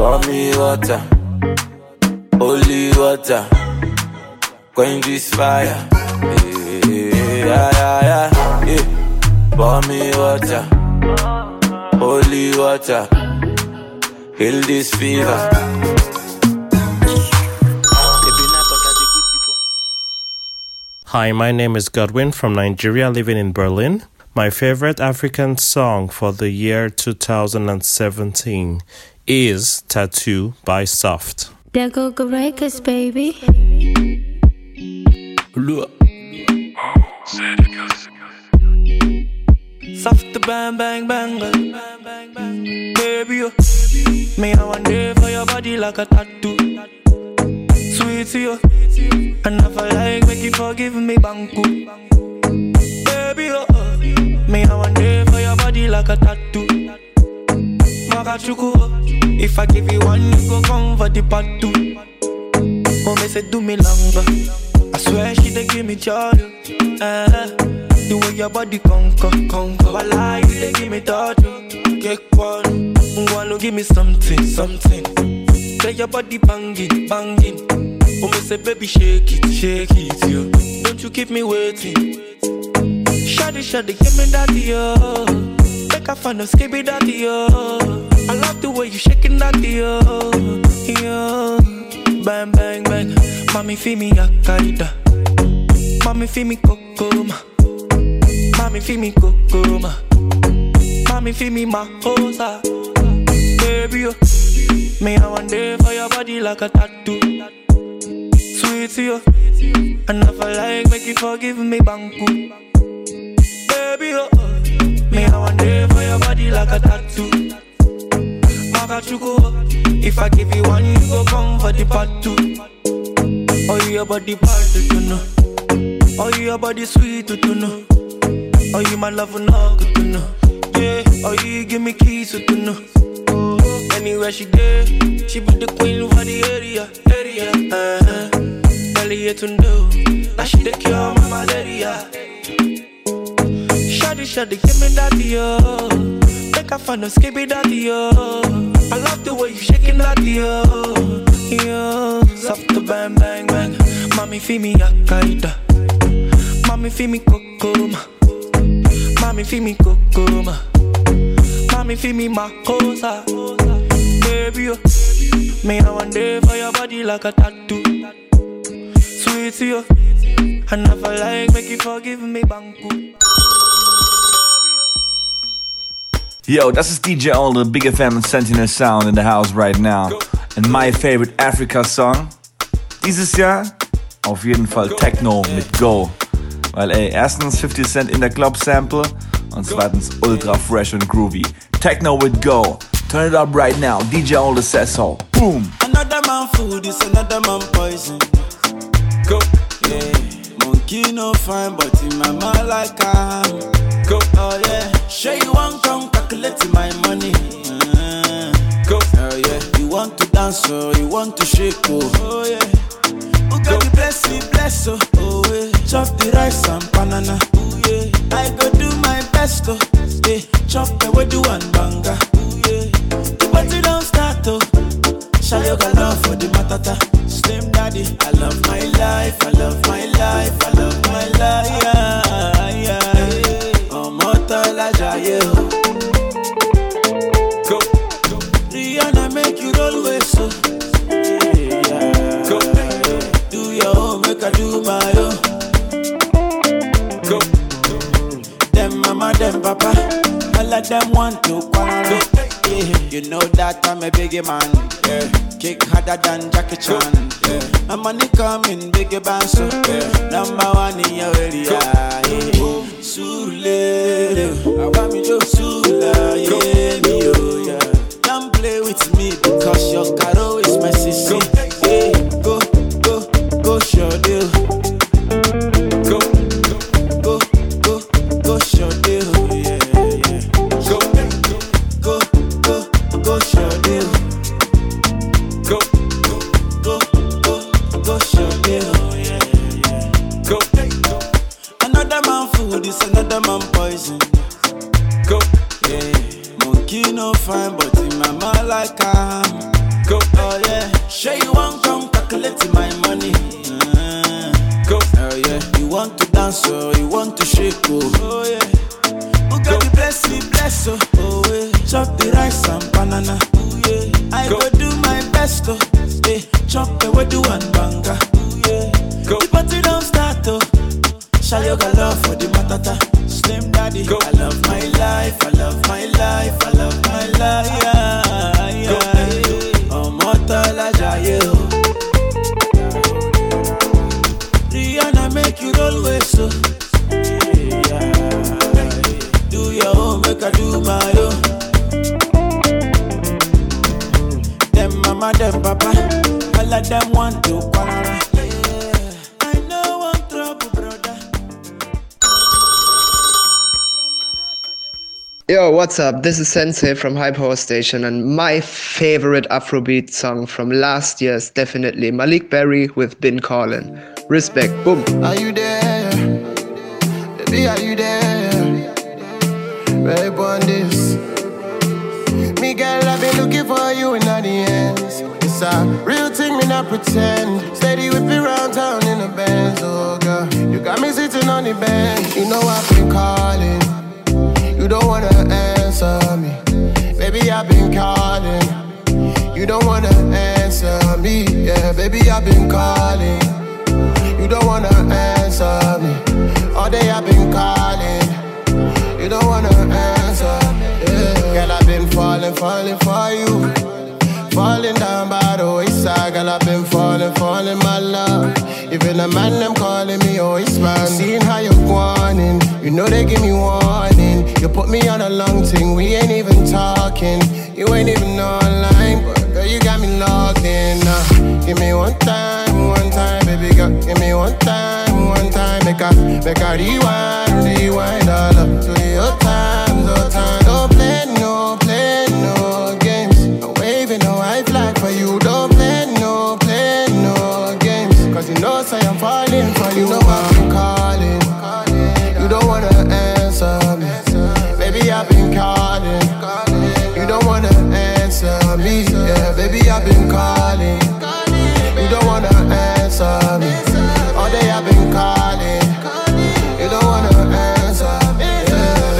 pour me water, holy water, quench this fire. Yeah, yeah, yeah, yeah. Pour me water, holy water, heal this fever. Hi, my name is Godwyn from Nigeria, living in Berlin. My favorite African song for the year 2017 is Tattoo by Soft. There go the records, baby. Soft to bang bang bang bang. Baby, you. Me I want day for your body like a tattoo. Sweet to oh. you. And if I like, make you forgive me, banku. Baby, you. Me I want day for your body like a tattoo. Makachuku. If I give you one, you go come for the part two. Oh, me say do me longer. I swear she dey give me joy. Uh, the way your body conquer, conquer. Voila, you dey give me oh. Get one, wanna give me something, something. Say your body banging, banging. Oh, me say, baby, shake it, shake it, yo. Don't you keep me waiting. Shady, shady, give me that, yo. Make a fan of skibby that, yo. I love the way you shaking that, yo. Yo. Bang, bang, bang. Mommy, feel me, Akaida. Mommy, feel me, Kokoma. Mommy, feel me, Kokoma. Mommy, feel me, Makosa. Baby, yo. Me, I one day for your body like a tattoo. Sweet to. And if I like, make you forgive me, Banku. Baby, oh. Me, I one day for your body like a tattoo. Makachuku. If I give you one, you go come for the part two. Oh, your body part two, you know. Oh, your body sweet you know. Oh, you my love no to know. Yeah. Oh, you give me keys to know. Oh, anywhere she go, she be the queen for the area, area. Uh-huh. Earlier to know, now she the cure my malaria. Shawty, shawty, give me that yo. Make a fan of skibby that yo. I love the way you shaking that yo. Yo, soft bang bang bang. Mommy feel me akaida. Mommy feel me kokoma. Mommy feel me kokoma. Mommy feel me makosa. Baby, yo. Me I one day for your body like a tattoo. Sweet to you. And if I like, make you forgive me, Banku. Yo, das ist DJ Olde, Big FM and Sentinel Sound in the house right now. And my favorite Africa Song. Dieses Jahr auf jeden Fall Tekno mit Go. Weil ey, erstens 50 Cent in der Club Sample und zweitens ultra fresh und groovy. Tekno with Go. Turn it up right now. DJ Olde says so. Boom. Another man food is another man poison. Go. Yeah. Monkey no fine, but in my mind like I'm. Go. Oh yeah. Sure you want come calculate my money. Uh, Go. Oh yeah. You want to dance or you want to shake oh. Oh yeah. Who got the blessing, bless oh. Oh yeah. Chop the rice and banana. Oh yeah. I go do my best oh. Yeah. Chop the do and banga. Oh yeah. The party don't start oh. Got love for the matata. Slim daddy, I love my life, I love my life, I love my life. Yeah. I do my own. Go. Them mama, them papa, all of them want to quarrel. Yeah, you know that I'm a biggie man. Yeah, kick harder than Jackie Chan. Yeah, my money coming biggie band so yeah. Number one in your area. Yeah, Sule, I want me to Sula. Yeah, me oh yeah. Don't play with me because your caro what's up? This is Sensay from High Power Station, and my favorite Afrobeat song from last year is definitely Maleek Berry with Been Calling. Respect, boom. Are you there? Baby, are you there? Babe, on this. Me, girl, I've been looking for you in all the ends. It's a real thing, me not pretend. Steady with me round town in the bands, oh girl. You got me sitting on the bench. You know I've been calling. Answer me. Baby, I've been calling. You don't wanna answer me. Yeah, baby, I've been calling. You don't wanna answer me. All day I've been calling. You don't wanna answer. Me Yeah. Girl, I've been falling, falling for you. Falling down by the wayside, girl, I've been falling, falling, my love. Even the man, them calling me always man. Seeing how you're wanting, you know they give me warning. You put me on a long thing, we ain't even talking. You ain't even online, but girl, you got me logged in. Uh, give me one time, one time, baby girl. Give me one time, one time. Make a, make a rewind, rewind all up to your time. Baby, I've been calling. You don't wanna answer me. All day I've been calling. You don't wanna answer me.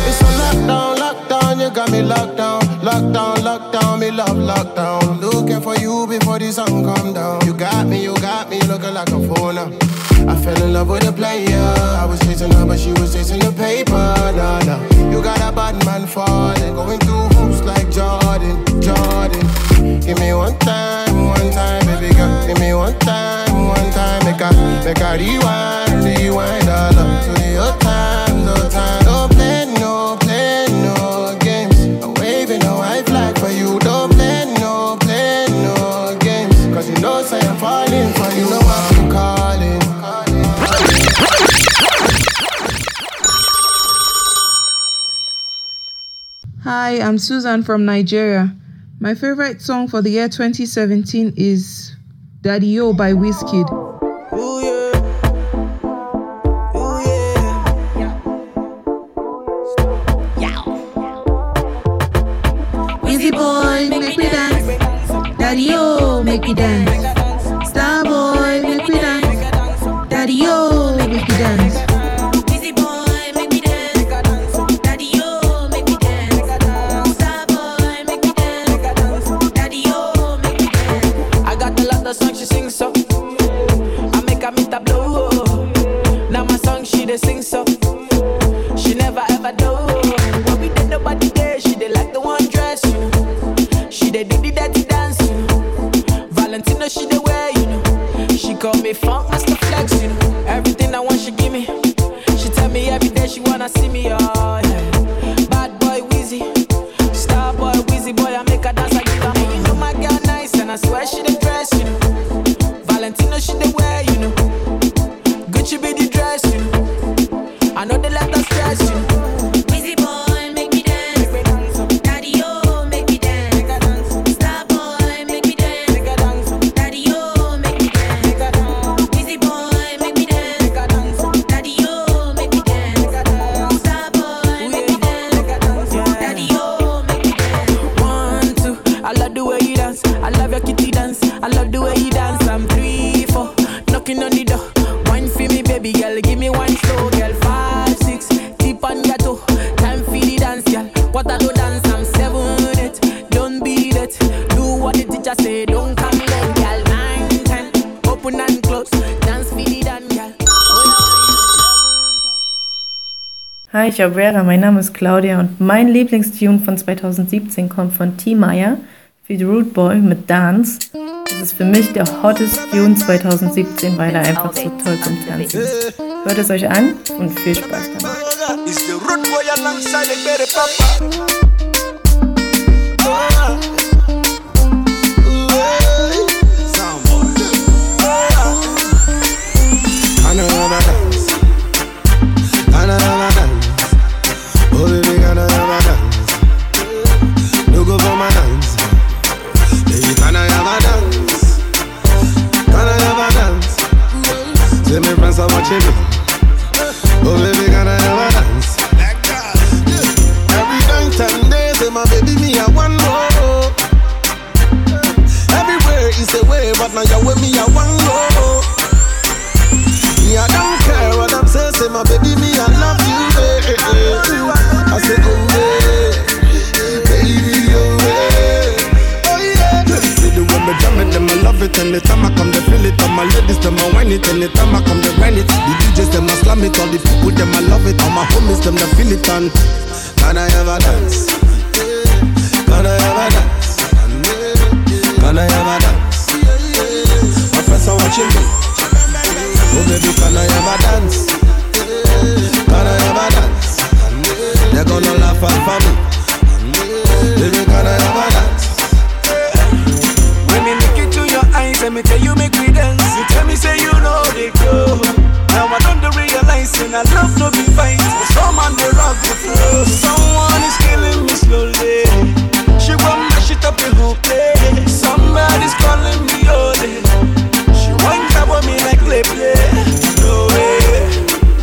It's a lockdown, lockdown. You got me locked down, lockdown, lockdown. Me love lockdown. Looking for you before the sun come down. You got me, you got me looking like a phone. I fell in love with a player. I was chasing her, but she was chasing the paper. Nah, nah. You got a bad man falling, going through hoops like Jordan, Jordan. Give me one time, one time, baby girl. Give me one time, one time. Make a, make a rewind, rewind all up to your times, your time. Don't play, no, play, no games. I'm waving a white flag for you. Don't play, no, play, no games. Cause you know, say I'm falling for you. Know I'm calling. Hi, I'm Susan from Nigeria. My favorite song for the year 2017 is Daddy Yo by Wizkid. Easy boy, make me dance. Daddy O, make me dance. Wanna Vera, mein Name ist Claudia und mein Lieblingstune von 2017 kommt von T. Meyer für The Root Boy mit Dance. Das ist für mich der hottest Tune 2017, weil er einfach so toll zum Tanzen ist. Hört es euch an und viel Spaß damit. It's the root chicken. Oh, baby, got a hell of nice. Every night and day, say my baby, me I want more. Everywhere is a way, but now you're with me I want more. Me, I don't care what I'm saying, say my baby, me, I love you. Eh, eh, eh. I say, oh. More. Anytime I come, they feel it. All my ladies, them I whine it. Anytime I come, they grind it. The DJs, them I slam it. All the people, them I love it. All my homies, them they feel it. And can I ever dance? Can I ever dance? Can I ever dance? My friends are watching me. Oh baby, can I ever dance? Can I ever dance? They're gonna laugh at me. Baby, can I ever let me tell you make we dance. You tell me say you know they go. Now I don't realize and I love no be fight. Some on the rock the floor. Someone is killing me slowly. She want mash it up the whole place. Somebody's calling me holy. She grab on me like play play. No way.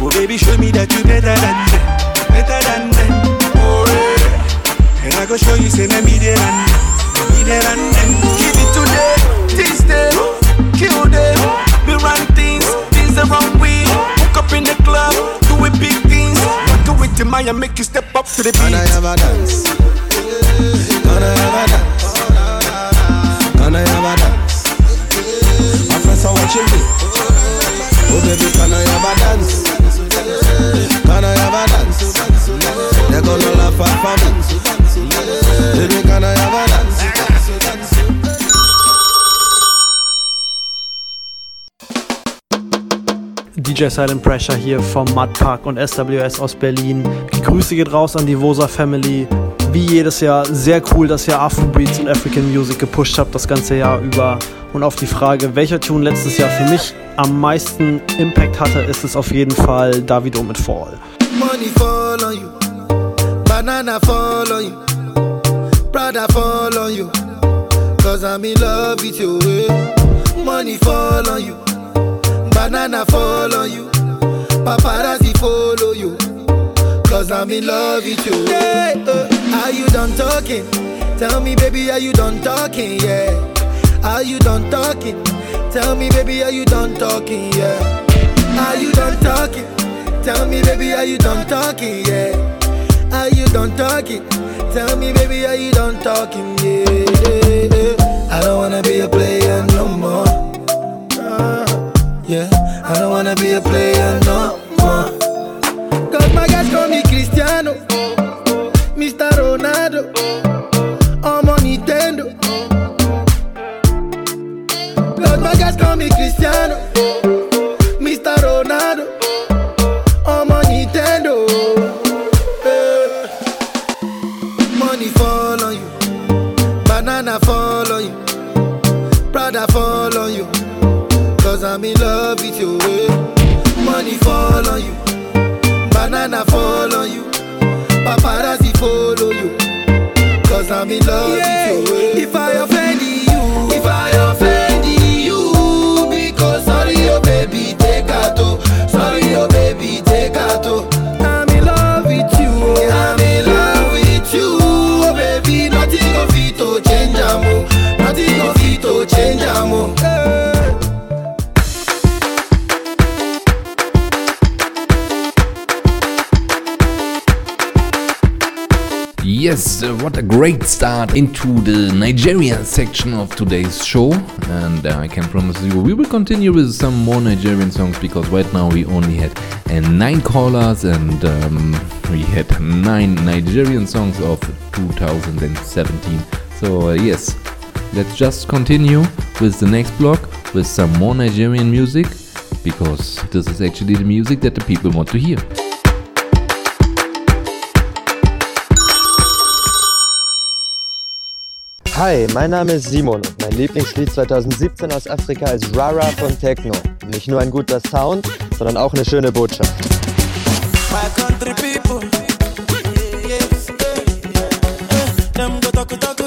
Oh baby, show me that you better than them, better than them. Oh yeah. And I go show you say me there and be there and then With the make you step up to the beat. Can I ever dance? Can I ever dance? Can I ever dance? My friends are watching me. Oh baby, can I ever dance? Can I ever dance? They're gonna laugh at me. Baby, can I DJ Silent Pressure hier vom Mud Park und SWS aus Berlin. Die Grüße geht raus an die Vosa Family. Wie jedes Jahr sehr cool, dass ihr Afrobeats und African Music gepusht habt das ganze Jahr über. Und auf die Frage, welcher Tune letztes Jahr für mich am meisten Impact hatte, ist es auf jeden Fall Davido mit Fall. Money fall on you, banana fall on you, Prada fall on you, cause I'm in love with you. Money fall on you, banana fall on you, paparazzi follow you, cause I'm in love with you. Yeah, uh, are you done talking? Tell me, baby, are you done talking? Yeah. Are you done talking? Tell me, baby, are you done talking? Yeah. Are you done talking? Tell me, baby, are you done talking? Yeah. Are you done talking? Tell me, baby, are you done talking? Yeah. yeah, yeah. I don't wanna be a player no more. Uh, yeah. I don't wanna be a player no more. Cause my guys call me Cristiano, Mr. Ronaldo, Yes, uh, what a great start into the Nigerian section of today's show. And uh, I can promise you, we will continue with some more Nigerian songs because right now we only had uh, nine callers and um, we had nine Nigerian songs of 2017. So, uh, yes, let's just continue with the next block with some more Nigerian music because this is actually the music that the people want to hear. Hi, mein Name ist Simon und mein Lieblingslied 2017 aus Afrika ist Rara von Techno. Nicht nur ein guter Sound, sondern auch eine schöne Botschaft. My country people. Yes, eh, eh, Them go talk talk.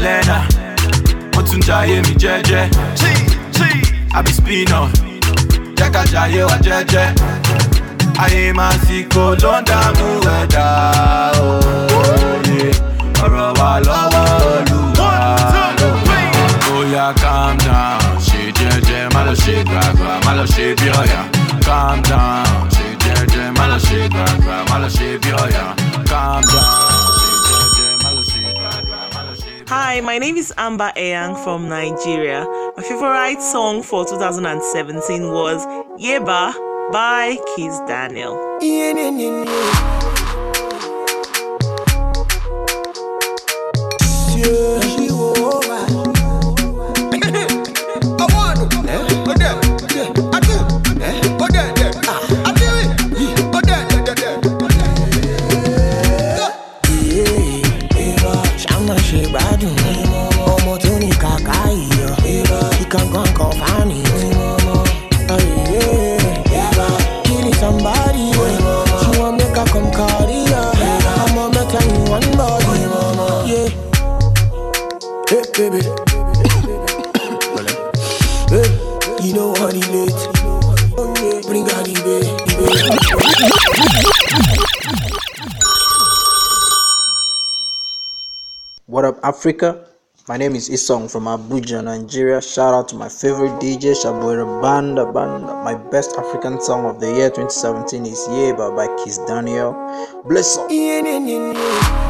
Helena. Mo tún jayé mi jẹ́jẹ́. Àbí spinner, jẹ́ ká jayé wa jẹ́jẹ́. Ayé máa sì kó ló ń dààmú ẹ̀dá òye. Ọ̀rọ̀ wà lọ́wọ́ Olúwa ló bóyá calm down. Ṣe jẹ́jẹ́, má lọ ṣe gbàgbà, má she ṣe bí yeah, Calm down, ṣe jẹ́jẹ́, má lọ ṣe gbàgbà, má she ṣe bí yeah, Calm down. Hi, my name is Amber Eyang from Nigeria. My favorite song for 2017 was Yeba by Kizz Daniel. Yeah. What up, Africa? My name is Isong from Abuja, Nigeria. Shout out to my favorite DJ, Chabwera Banda Banda. My best African song of the year 2017 is Yeba by Kizz Daniel. Bless up.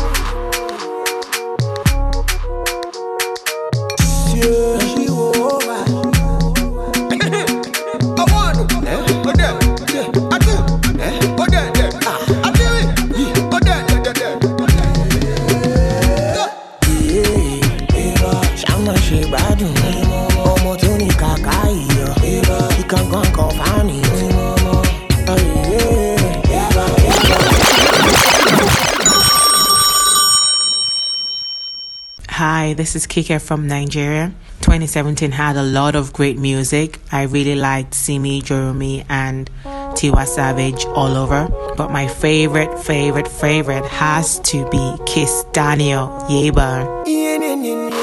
this is Kike from Nigeria. 2017 had a lot of great music. I really liked Simi, Joromi, and Tiwa Savage all over. But my favorite, favorite, favorite has to be Kizz Daniel Yeba.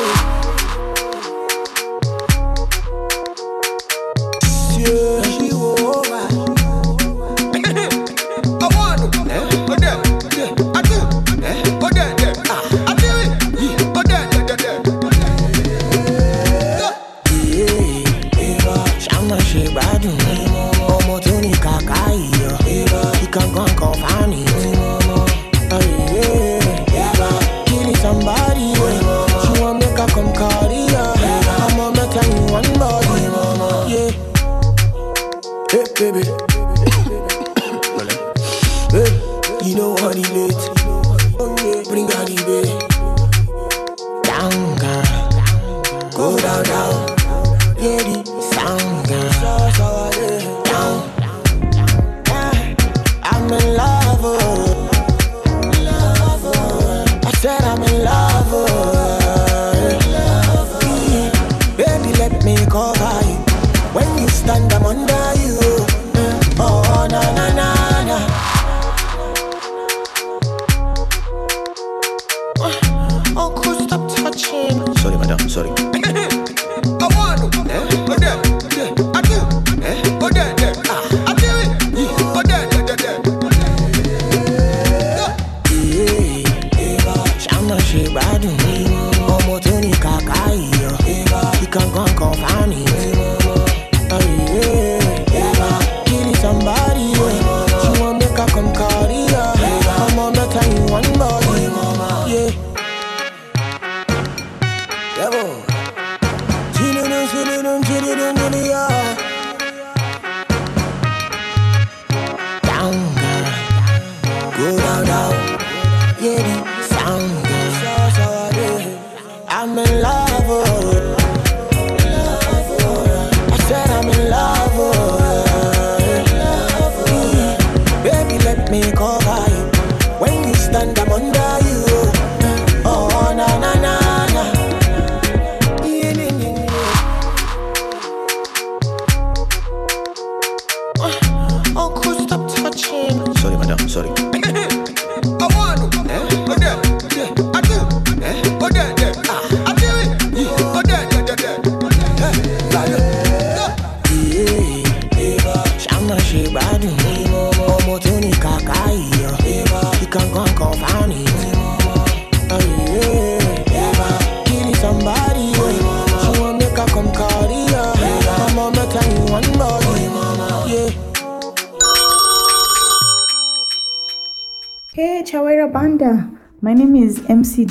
me cover. When you stand, I'm under you.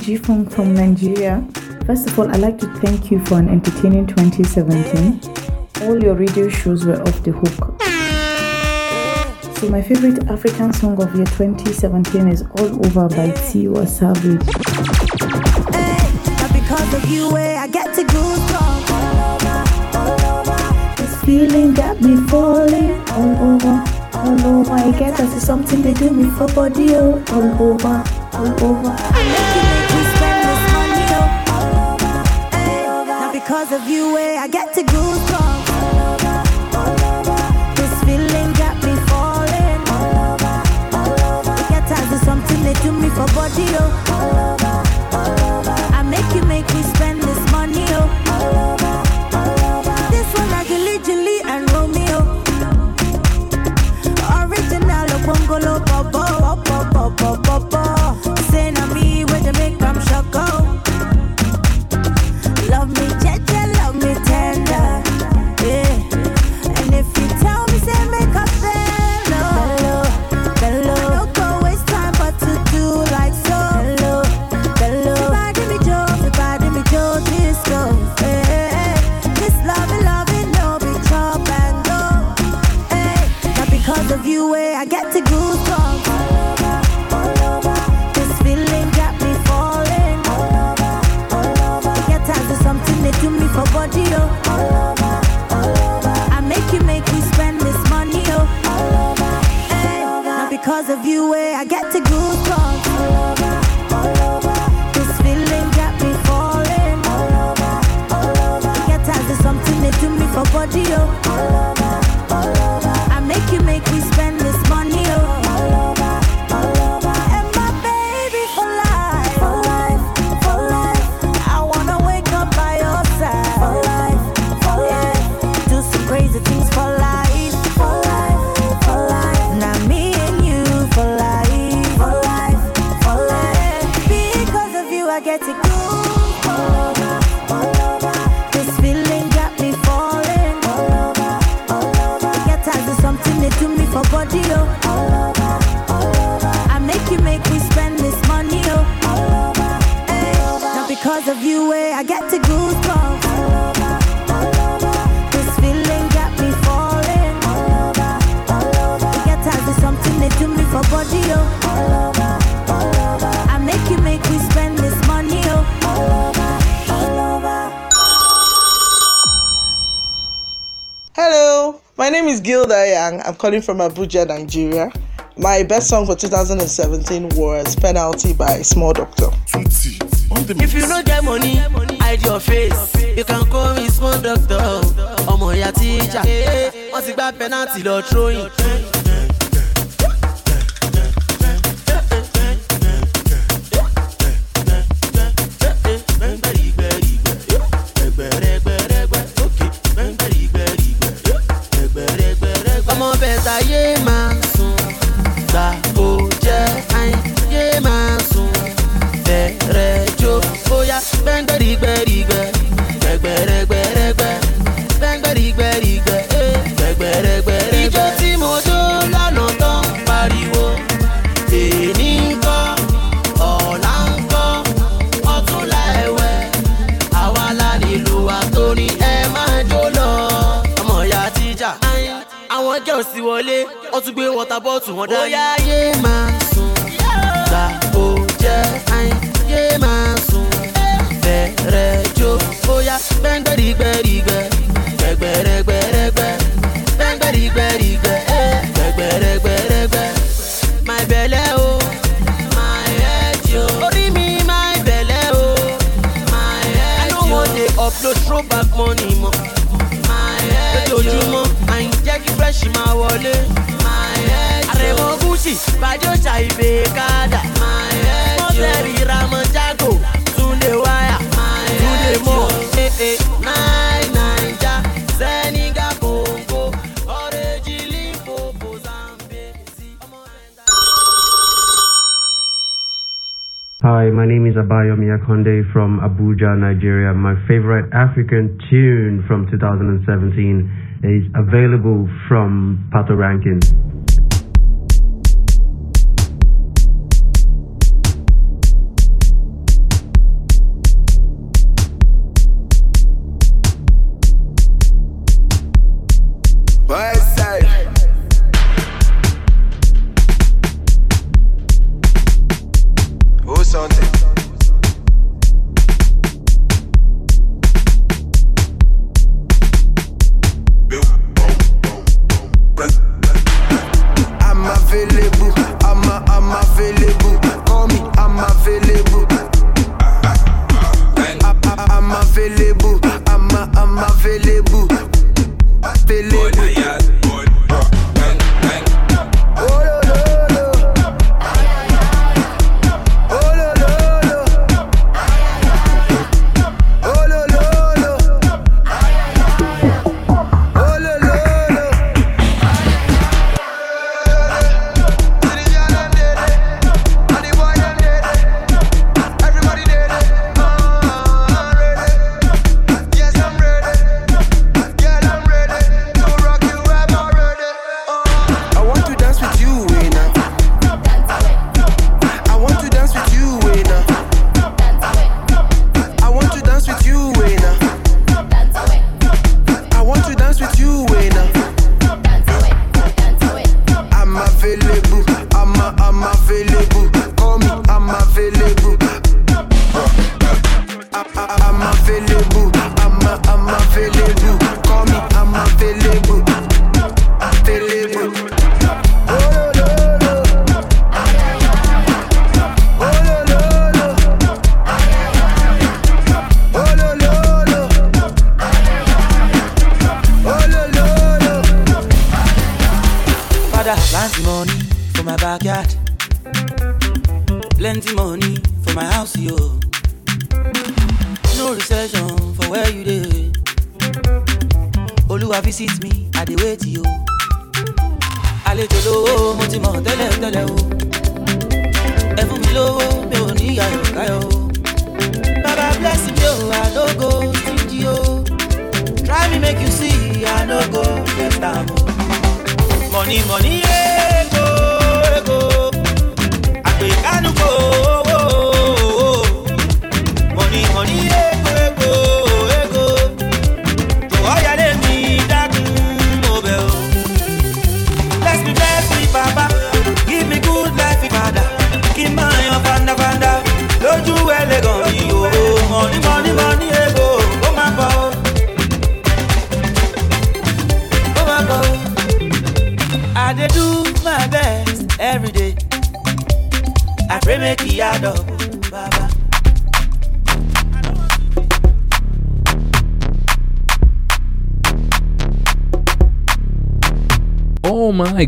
Jifung from Nigeria. First of all, I'd like to thank you for an entertaining 2017. All your radio shows were off the hook. So my favorite African song of year 2017 is All Over by Tiwa Savage. This feeling got me falling all over, all over. I guess that is something they do me for body. Oh. All over, all over. because of you, way I get to goosebumps. you I'm calling from Abuja, Nigeria. My best song for 2017 was Penalty by Small Doctor. If you no get money, hide your face. You can call me Small Doctor. Ọmọ ìyá teacher. Wọ́n ti gba penalty lọ throwing. wọ́n jẹ́ òsì wọlé wọ́n tún gbé wọ́tà bọ́ọ̀tù wọn dání. bóyá yé máa sùn gbà ó jẹ́ àìn yé máa sùn bẹ̀rẹ̀ jó. Bóyá gbẹ́ngbẹ́rìgbẹ́rìgbẹ́ gbẹ̀gbẹ̀rẹ̀gbẹ̀rẹ̀gbẹ́ gbẹ́ngbẹ́rìgbẹ́rìgbẹ́ eh, gbẹ̀gbẹ̀rẹ̀gbẹ̀rẹ̀gbẹ́. Máa bẹ̀lẹ́ o. upload throwback money. ṣì máa wọlé. àrẹ̀mọ mọ́sẹ̀rì jágò túnde wáyà túnde mọ́. Hi, my name is Abayomi Akonde from Abuja, Nigeria. My favorite African tune from 2017 is available from Patoranking.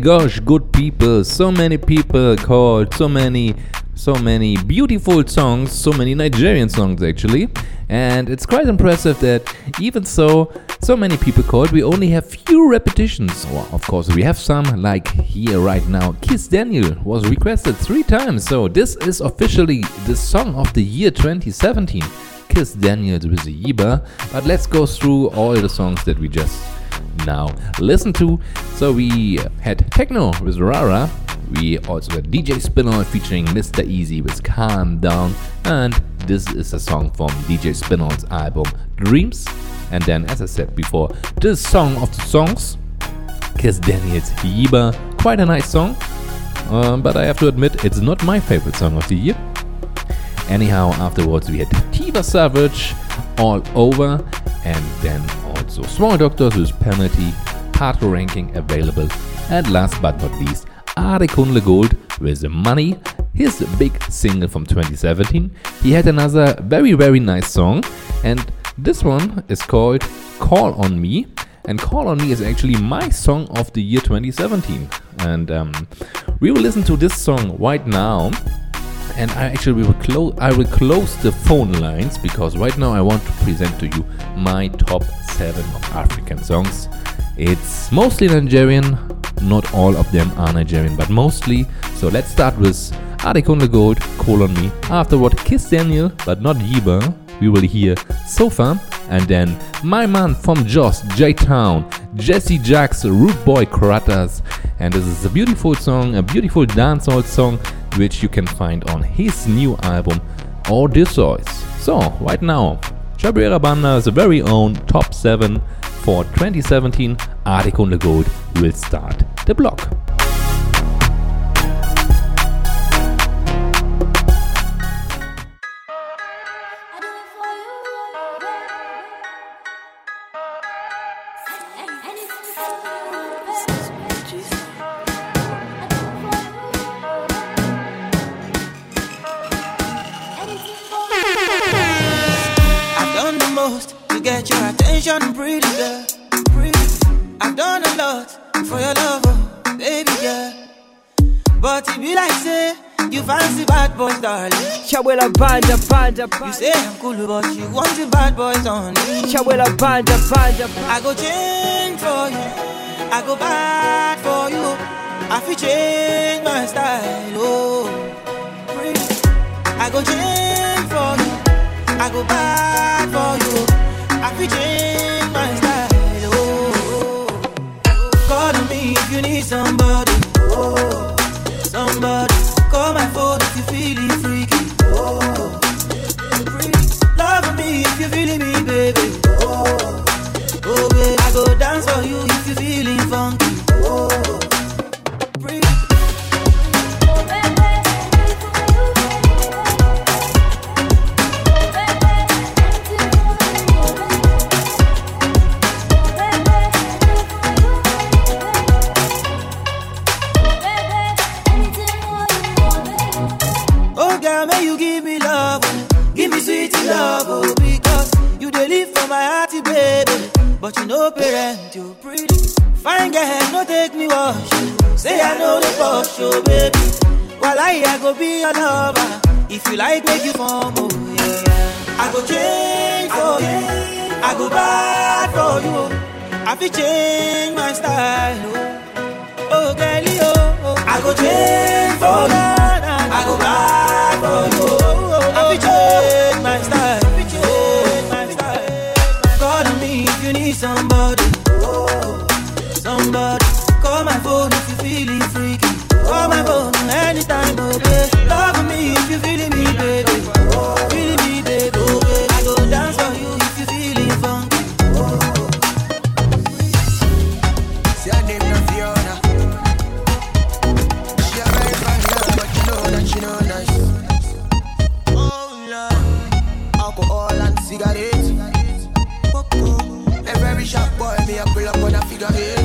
Gosh, good people. So many people called, so many so many beautiful songs, so many Nigerian songs actually. And it's quite impressive that even so so many people called, we only have few repetitions. Well, of course, we have some like here right now. Kizz Daniel was requested 3 times. So this is officially the song of the year 2017. Kizz Daniels with Yeba. But let's go through all the songs that we just now listen to. So we had Tekno with Rara, we also had DJ Spinall featuring Mr. Eazi with Calm Down, and this is a song from DJ Spinall's album Dreams. And then, as I said before, the song of the songs, Kizz Daniels Yeba, quite a nice song, um, but I have to admit it's not my favorite song of the year. Anyhow, afterwards we had Tiwa Savage all over, and then also Small Doctors with Penalty, Patoranking available, and last but not least, Adekunle Gold with the Money, his big single from 2017. He had another very, very nice song, and this one is called Call on Me. And Call on Me is actually my song of the year 2017. And um, we will listen to this song right now. And I actually will close. I will close the phone lines because right now I want to present to you my top seven of African songs. It's mostly Nigerian, not all of them are Nigerian, but mostly. So let's start with Adekunle Gold, Call on Me. Afterward, Kizz Daniel, but not Yeba. We will hear Sofa, and then My Man from Jos, J Town, Jesse Jagz, Root Boy Kratas. And this is a beautiful song, a beautiful dancehall song, which you can find on his new album, Odysseus. So, right now, Chabwera Banda's very own top 7 for 2017 Adekunle Gold will start the block. Your pretty girl. Pretty. I've done a lot for your love, oh, baby girl. But it be like say you fancy bad boys, darling. Chawela banda banda You say I'm cool, but you want the bad boys on me. Chawela banda banda I go change for you. I go bad for you. I feel change my style, oh. Pretty. I go change for you. I go bad for you. I feel change you need somebody, oh. Somebody, call my phone if you're feeling freaky, oh. Love me if you're feeling me, baby, oh. Oh, baby, I go dance for you love, oh, because you dey live for my hearty baby. But you know parent, you pretty. Fine girl, no take me wash. oh. Say I know the boss, oh baby. While I, I go be your lover. If you like, make you form, oh yeah. I go change for you. I go bad for you. oh. I feel change my style, oh. Oh, girlie, oh, oh. I go change for you. I go back for you. Oh. I feel change need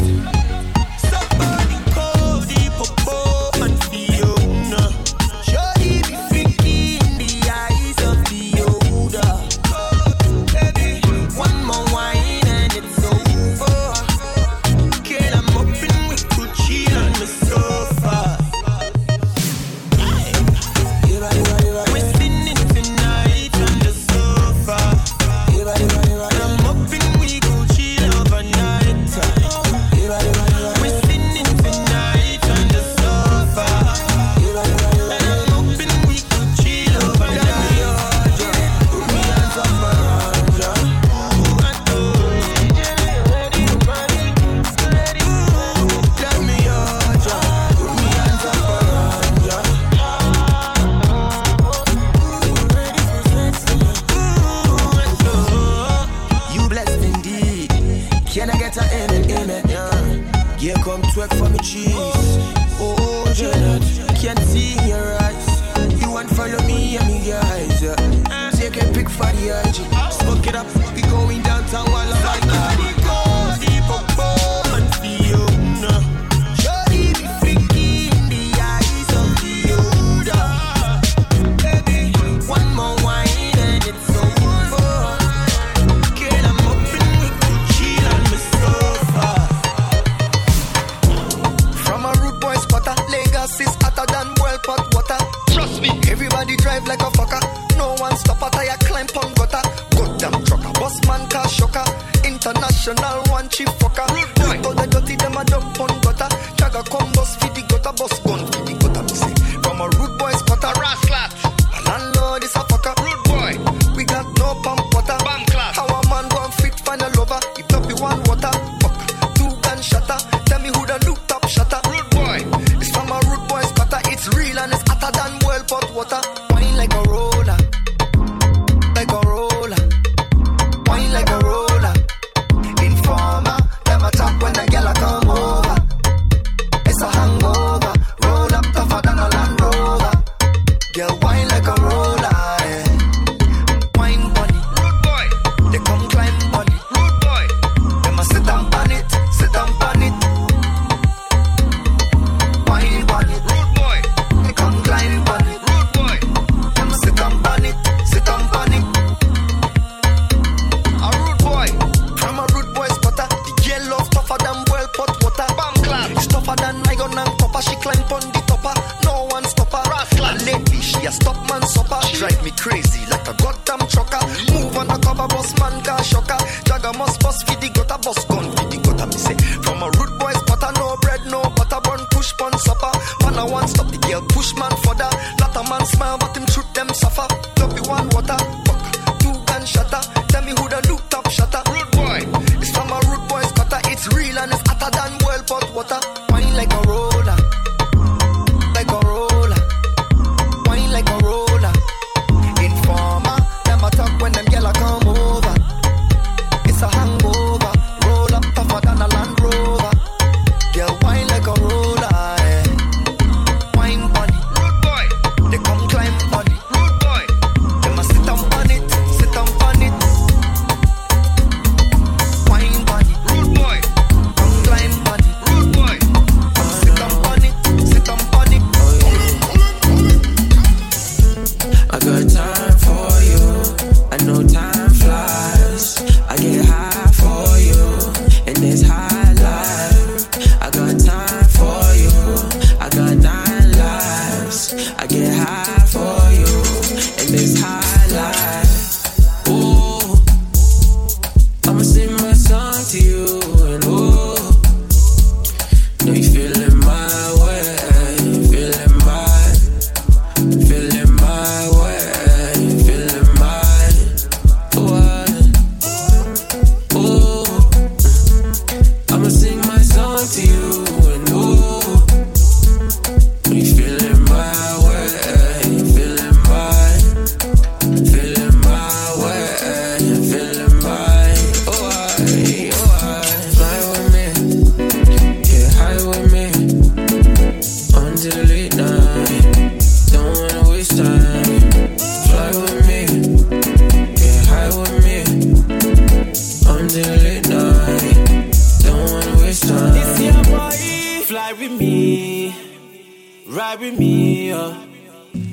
fly with me, uh.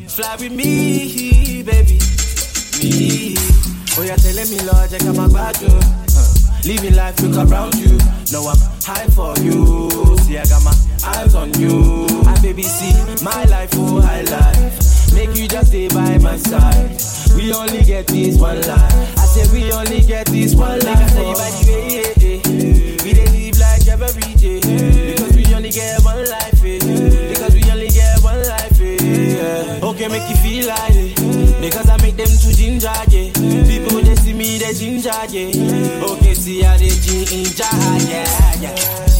fly with me, baby. Me. Oh, you're telling me, Lord, I'm my back, uh. Living life look around you. No, I'm high for you. See, I got my eyes on you. I baby see my life, oh high life. Make you just stay by my side. We only get this one life. I said we only get this one life. Oh. We dey live like every day. can make you feel like it. Because I make them to ginger, yeah. People they see me, they ginger, yeah. Okay, see how they ginger, yeah, yeah.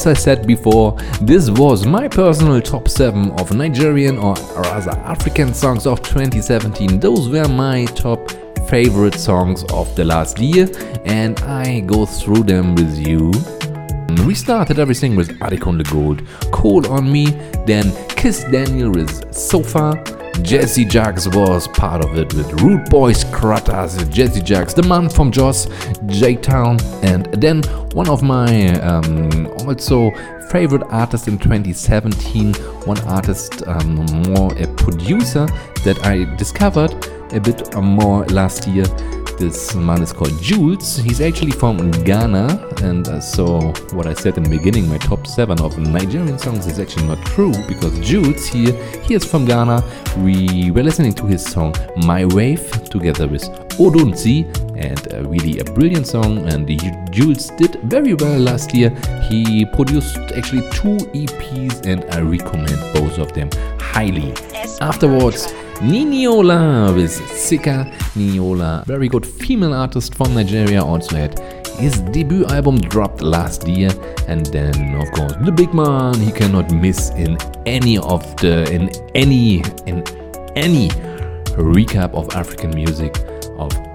As I said before, this was my personal top 7 of Nigerian or rather African songs of 2017. Those were my top favorite songs of the last year, and I go through them with you. We started everything with Adekunle Gold, Call on Me, then Kizz Daniel with Sofa. Jesse Jagz was part of it with Root Boys, Kratas, Jesse Jagz, the man from Jos, J Town, and then one of my um, also favorite artists in 2017, one artist, um, more a producer that I discovered a bit more last year. This man is called Juls. He's actually from Ghana, and uh, so what I said in the beginning, my top seven of Nigerian songs is actually not true because Juls here, he is from Ghana. We were listening to his song My Wave together with Odunsi, really a brilliant song. And Juls did very well last year. He produced actually two EPs, and I recommend both of them highly. Afterwards, Niniola with Sika. Niniola, very good female artist from Nigeria, also had his debut album dropped last year, and then of course the big man he cannot miss in any of the in any in any recap of African music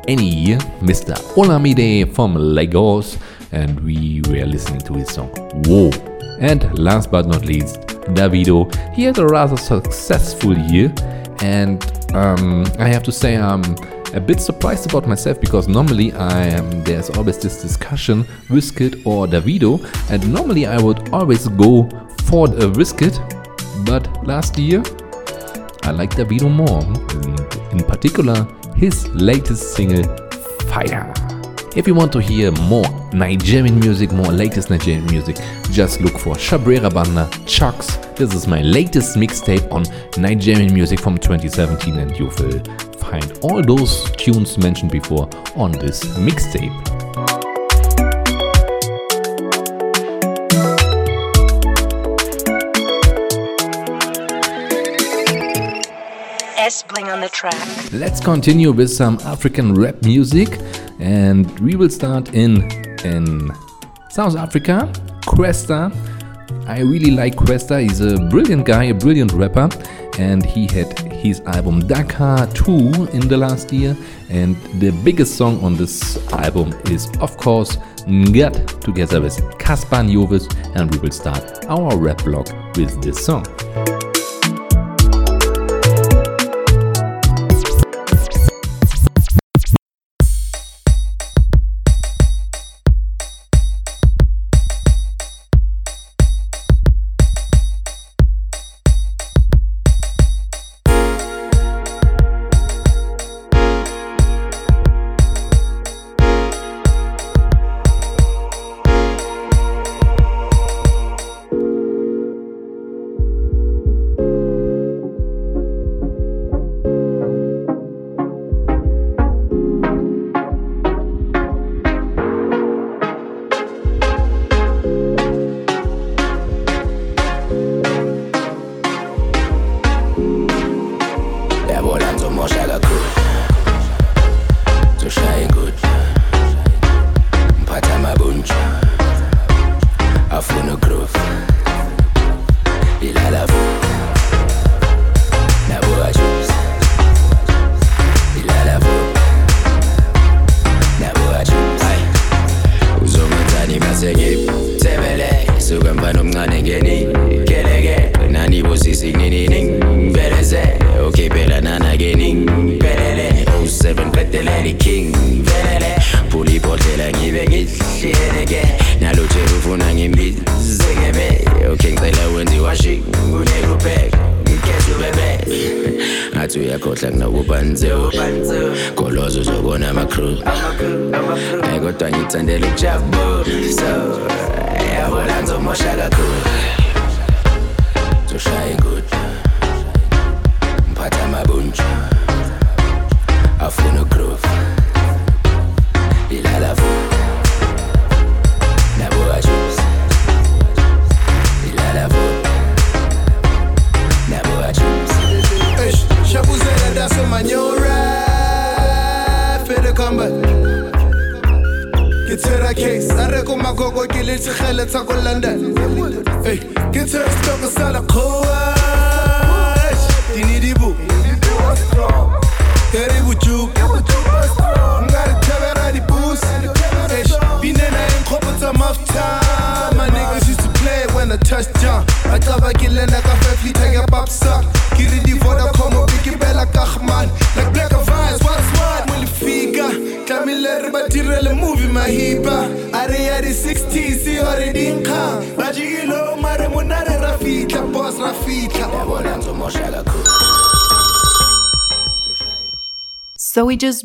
any year, Mr. Olamide from Lagos, and we were listening to his song Whoa. And last but not least, Davido. He had a rather successful year, and um, I have to say I'm a bit surprised about myself because normally I am there's always this discussion Wizkid or Davido, and normally I would always go for a Wizkid, but last year I like Davido more. In particular, his latest single, Fire. If you want to hear more Nigerian music, more latest Nigerian music, just look for Chabwera Banda Chucks. This is my latest mixtape on Nigerian music from 2017, and you will find all those tunes mentioned before on this mixtape. Bling on the track. Let's continue with some African rap music, and we will start in in South Africa. Kwesta. I really like Kwesta. He's a brilliant guy, a brilliant rapper, and he had his album Dakar 2 in the last year. And the biggest song on this album is, of course, Ngud together with Cassper Nyovest, and we will start our rap blog with this song.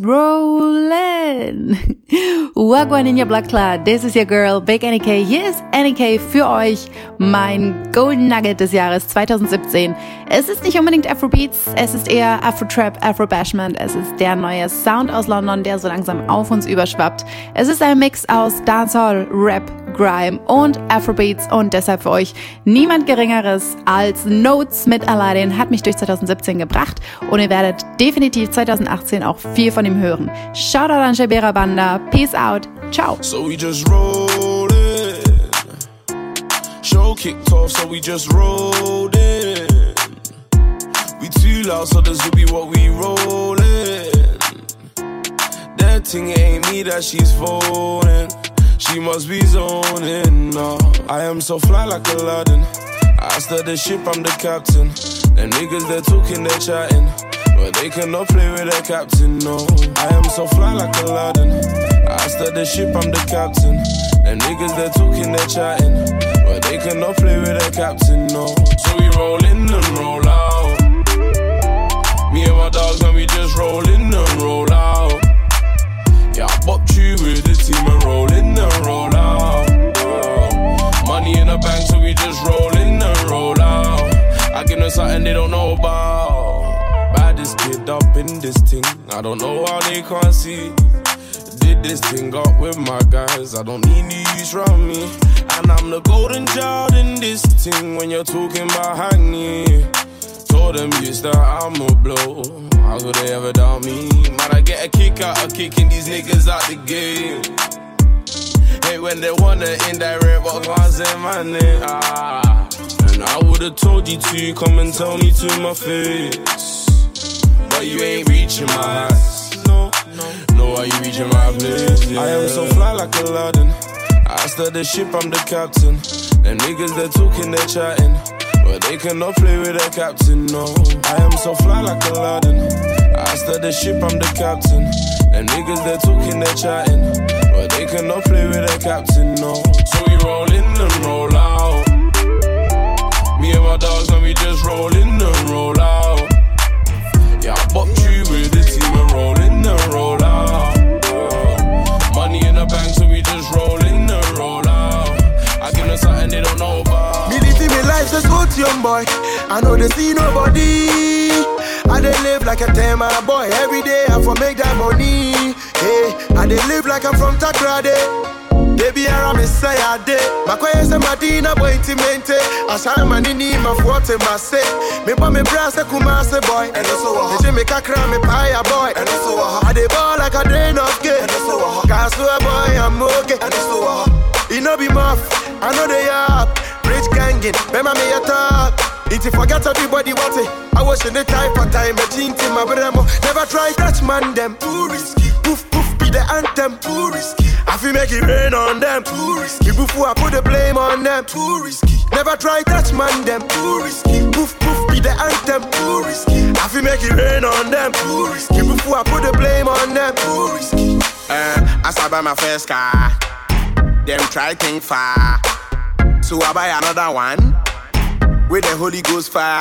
Rolling. Wagwan in your black cloud. This is your girl, Big NK. Hier ist NK für euch, mein Golden Nugget des Jahres 2017. Es ist nicht unbedingt Afrobeats, es ist eher Afro-Trap, Afro-Bashment. Es ist der neue Sound aus London, der so langsam auf uns überschwappt. Es ist ein Mix aus Dancehall, Rap, Grime und Afrobeats und deshalb für euch niemand Geringeres als Notes mit Aladdin hat mich durch 2017 gebracht und ihr werdet definitiv 2018 auch viel von ihm hören. Shoutout an Shabera Banda, peace out, ciao. So we just rolled in. Show kicked off, so we just rolled in. We too loud, so this will be what we rollin'. That thing ain't me that she's phoning. She must be zoning. No, I am so fly like Aladdin. I stir the ship, I'm the captain. Them niggas, they're talking, they're chatting. But they cannot play with their captain, no. I am so fly like Aladdin. I stir the ship, I'm the captain. Them niggas, they're talking, they're chatting. But they cannot play with their captain, no. So we roll in and roll out. Me and my dogs, and we just roll in and roll with the team and roll in and roll out. Money in the bank, so we just roll in and roll out. I give them something they don't know about. Baddest kid up in this thing, I don't know how they can't see. Did this thing up with my guys, I don't need news from me. And I'm the golden child in this thing when you're talking about hanging. Told them yes that I'm a blow. How could they ever doubt me? Man, I get a kick out of kicking these niggas out the game. Hey, when they wanna indirect, but can't say my name. Ah. And I would've told you to come and tell me to my face. But you ain't reaching my heights. No, no, are you reaching my place? I am so fly like Aladdin. I stir the ship, I'm the captain. Them niggas, they're talking, they're chatting. But they cannot play with the captain, no. I am so fly like Aladdin. I stir the ship, I'm the captain. Them niggas, they're talking, they're chatting. But they cannot play with the captain, no. So we roll in and roll out. Me and my dogs, and we just roll in and roll out. Yeah, I bopped you with the team and roll in and roll out. Money in the bank, so we just roll in and roll out. I give them something they don't know about. Me live me life good young boy. I know they see nobody. I dey live like a ten man boy. Every day I for make that money. Hey, I dey live like I'm from Takrade. Baby, I me say I did. My quiet say Madina boy intimate. I shine my nini my forte my say. Me pa me brass a kumase boy. And also a hot. me kakra me paya boy. And also a hot. I dey ball like a drain of gay. And also a hot. Kasua boy I'm okay. And also a hot. It no be muff. I know they up. Rich gangin. Remember me a talk. If you forget everybody what it I was in the type of time gene to my bremo Never try touch man them. Too risky. Poof poof be the anthem. Too risky. I feel make it rain on them. Too risky. Before I put the blame on them. Too risky. Never try touch man them. Too risky. Poof poof be the anthem. Too risky. I feel make it rain on them. Too risky. Before I put the blame on them. Too risky. Uh, I I buy my first car, them try think far. So I buy another one with the Holy Ghost fire.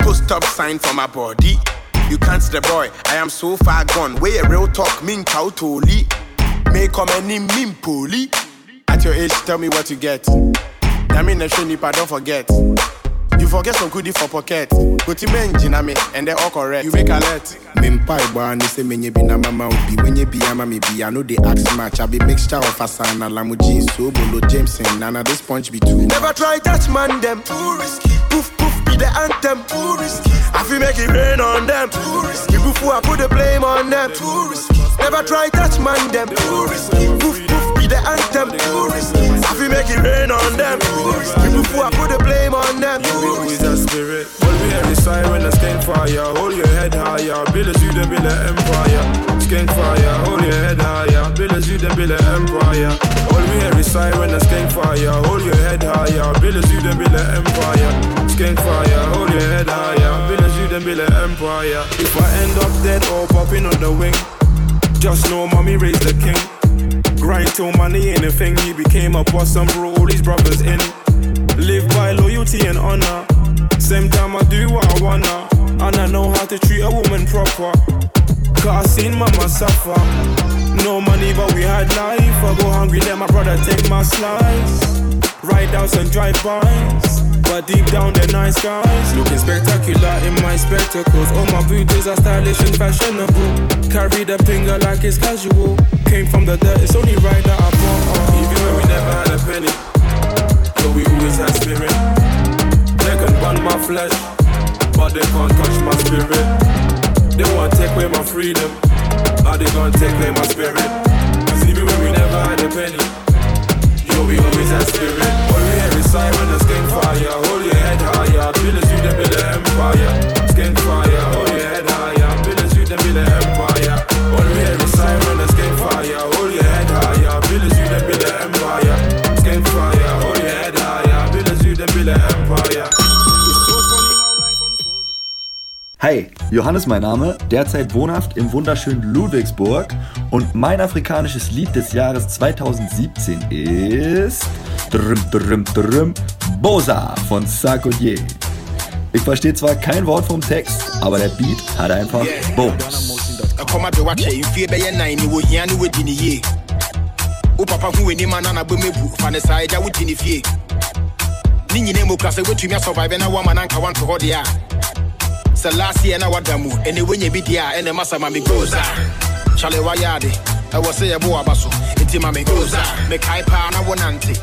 Post stop sign for my body. You can't see the boy, I am so far gone. Where a real talk, mean cow toli. May come any mean poli. At your age, tell me what you get. I mean, the nipa, don't forget. You forget some goodie for pocket. But you mention me, and they're all correct. You make alert. Mempa boy and say me be na mama ubi when you be ama me be I know the axe match I be mixture of asana lamu jeans so bolo Jameson nana this punch be too Never try touch man them. Too risky. Poof poof be the anthem. Too risky. I feel make it rain on them. Too risky. Before I put the blame on them. Too risky Never try touch man them. Poof poof be the anthem. Too risky I feel make it rain on them. risky Before I put the blame on them. Too With a spirit, all we hear is siren and skank fire. Hold your head higher, build a you then build an empire. Skank fire, hold your head higher, build you then build an empire. All we hear is siren and skank fire. Hold your head higher, build a you then build an empire. Skank fire, hold your head higher, build you then build an empire. If I end up dead or popping on the wing, just know mommy raised the king. Grind till money ain't a thing. He became a boss and brought all his brothers in. Live by loyalty and honor. Same time I do what I wanna. And I know how to treat a woman proper. Cause I seen mama suffer. No money, but we had life. I go hungry, let my brother take my slice. Ride outs and drive bys. But deep down, they're nice guys. Looking spectacular in my spectacles. All my booties are stylish and fashionable. Carry the finger like it's casual. Came from the dirt, it's only right that Johannes mein Name, derzeit wohnhaft im wunderschönen Ludwigsburg. Und mein afrikanisches Lied des Jahres 2017 ist drüm, drüm, drüm, Bosa von Sarkodie. Ich verstehe zwar kein Wort vom Text, aber der Beat hat einfach Bones. ɛkɔma bɛ wakyɛ mfie bɛyɛ nan ne wɔhia ne wɔdi ne yie wo papa ho w'anim ana na bɔ mɛbu fa ne saa agya wodi ne fie ne nyina mu kora sɛ woatumi asɔvive na woama no anka wanto hɔ deɛ a sɛ last year na wada mu ɛne wonya bi deɛ a ɛne masa ma me gosa kyale wayɛ ade ɛwɔ sɛ yɛbo waba so nti ma me gosa mekae paa na wonante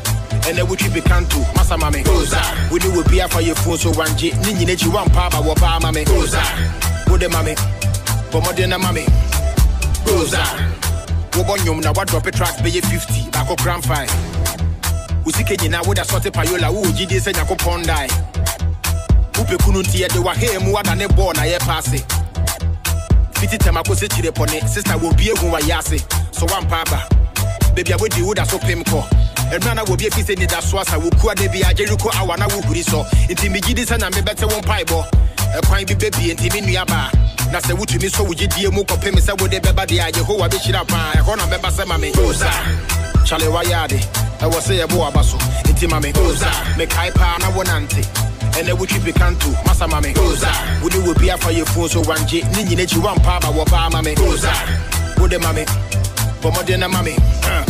ɛnɛ wotwi bikanto masa ma me gosa wode wɔ bi afa yɛfuo so wangye ne nyina akyi wampa aba wɔ paa ma me gosa wode ma me bɔ mmɔden na ma me gosa wobɔ nnwom na woadrɔpe tracks bɛyɛ 50 baako gram 5 wo sika nyinaa wode asɔte payola. Wowɔ gyidie sɛ nyankopɔn dae wopɛ kunu nti yɛde wahee mu wada ne bɔɔ na yɛpa ase fiti tɛm akɔsɛ kyire pɔne sista wɔbie hu wayɛ ase so woampa aba. Baabi a wodi woda so pem kɔ. Ɛnura na wɔbi afi sɛ nida so asa wɔkua da bi agyeriko awa na wohuri sɔ nti megye di sɛ na mebɛte wo mpaebɔ ɛkwan bi bɛbie nti me nua baa. Na sɛ wotumi sɔ wo gyedie mu kɔpem sɛ wode bɛba deɛ a yehowa bɛhyira paa. Ɛhɔ na mɛba sɛ ma me. Osa kyale wayɛ ade ɛwɔ sɛ yɛbo waba so. Nti ma me. Osa mekae paa na wonante ɛnɛ wotwi pikanto masa ma me osa wode wɔ bi afa yɛfuo so wangye ne nyina akyi wampa aba wɔ paa ma me osa wode ma me bɔ mmɔden na ma me uh,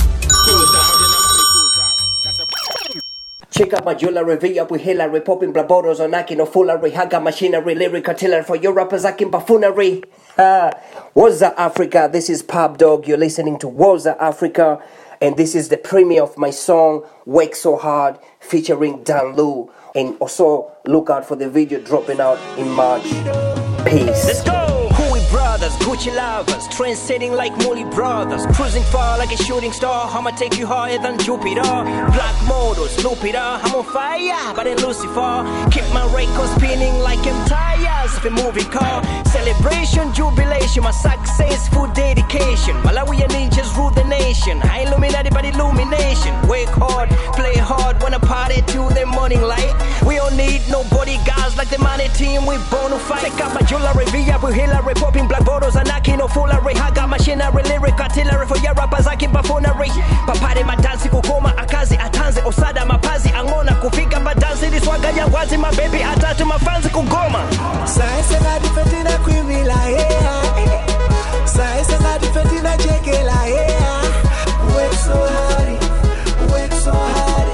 Check out my jewelry, V up with Hillary, popping blaboros on Aki no foolery, haga machinery, lyric artillery for your rappers acting buffoonery. Ah, Woza Africa, this is Pub Dog, you're listening to Woza Africa, and this is the premiere of my song Wake So Hard featuring Dan Lu. And also look out for the video dropping out in March. Peace. Gucci lovers, trend setting like Molly brothers, cruising far like a shooting star. I'ma take you higher than Jupiter. Black models, Lupita, I'm on fire, but in Lucifer, keep my record spinning like I'm tires of a moving car. Celebration, jubilation, my successful dedication. Malawian ninjas rule the nation. I illuminati but illumination. Work hard, play hard, wanna party till the morning light. We don't need no bodyguards like the money team. We born to fight. Check out my jewelry, with Hillary, popping black bottles and knocking no foolery. I got machinery, lyric artillery for your rappers. I keep buffoonery. Papare madansi kukoma akazi atanze osada mapazi angona kufika madansi liswaga ya wazi my baby atatu mafanzi kugoma. Saese nga difeti na kwimila hea Saese nga difeti na chekela hea Work so hard, work so hard,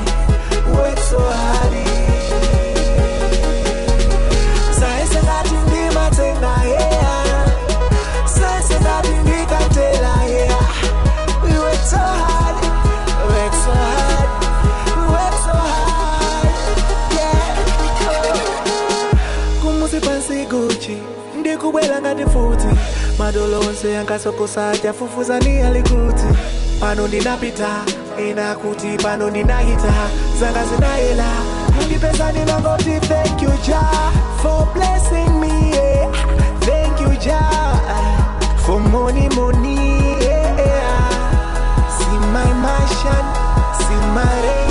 work so hard madolo onse ankasokosaja fufuzani pano ndinapita ena kuti pano ndinahita zanga zinayela kundipezani nangoti thank for blessing me yeah. thank for money money yeah. see my mansion see my range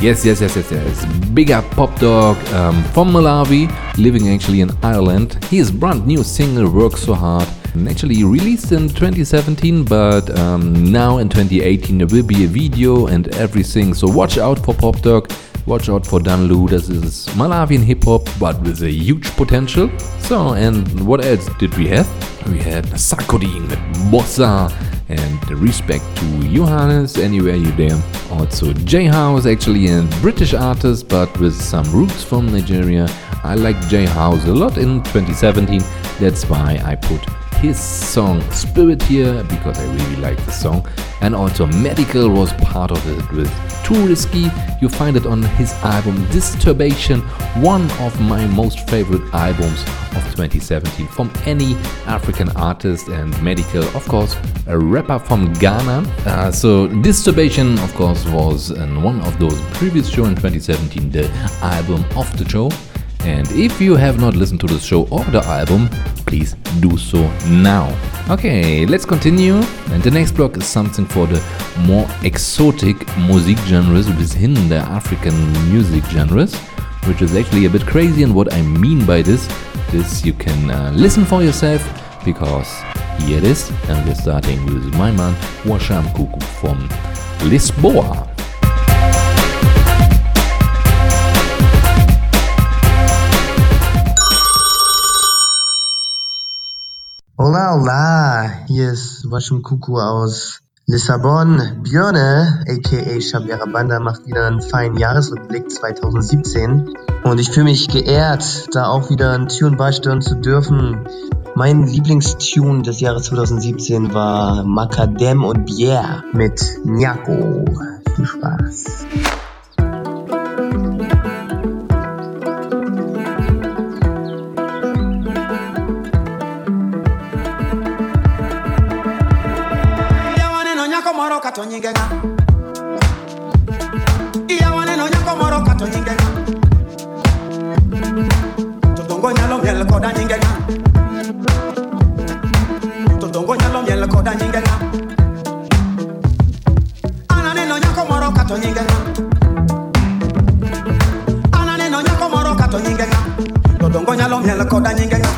Yes, yes, yes, yes, yes. Big up Pop Dog um, from Malawi, living actually in Ireland. His brand new single Work So Hard. Actually released in 2017, but um, now in 2018 there will be a video and everything. So watch out for Pop Dog. Watch out for Dan Danlu. This is Malawian hip hop, but with a huge potential. So, and what else did we have? We had Sarkodie with Bossa and respect to Johannes, anywhere you there. Also J Hus, actually a British artist, but with some roots from Nigeria. I like J Hus a lot in 2017. That's why I put his song Spirit here because I really like the song. And also Medikal was part of it with Too Risky. You find it on his album Disturbation, one of my most favorite albums of 2017 from any African artist and Medikal, of course, a rapper from Ghana. Uh, so Disturbation, of course, was in one of those previous show in 2017, the album of the show. And if you have not listened to the show or the album, please do so now. Okay, let's continue. And the next block is something for the more exotic music genres within the African music genres, which is actually a bit crazy. And what I mean by this, this you can uh, listen for yourself because here it is. And we're starting with my man Washam Kuku from Lisboa. Hola, hola, hier ist Waschum Kuku aus Lissabon. Björne, aka Shabira Banda, macht wieder einen feinen Jahresrückblick 2017. Und ich fühle mich geehrt, da auch wieder ein Tune beisteuern zu dürfen. Mein Lieblingstune des Jahres 2017 war Macadam und Bier mit Nyako. Viel Spaß. koda nyingena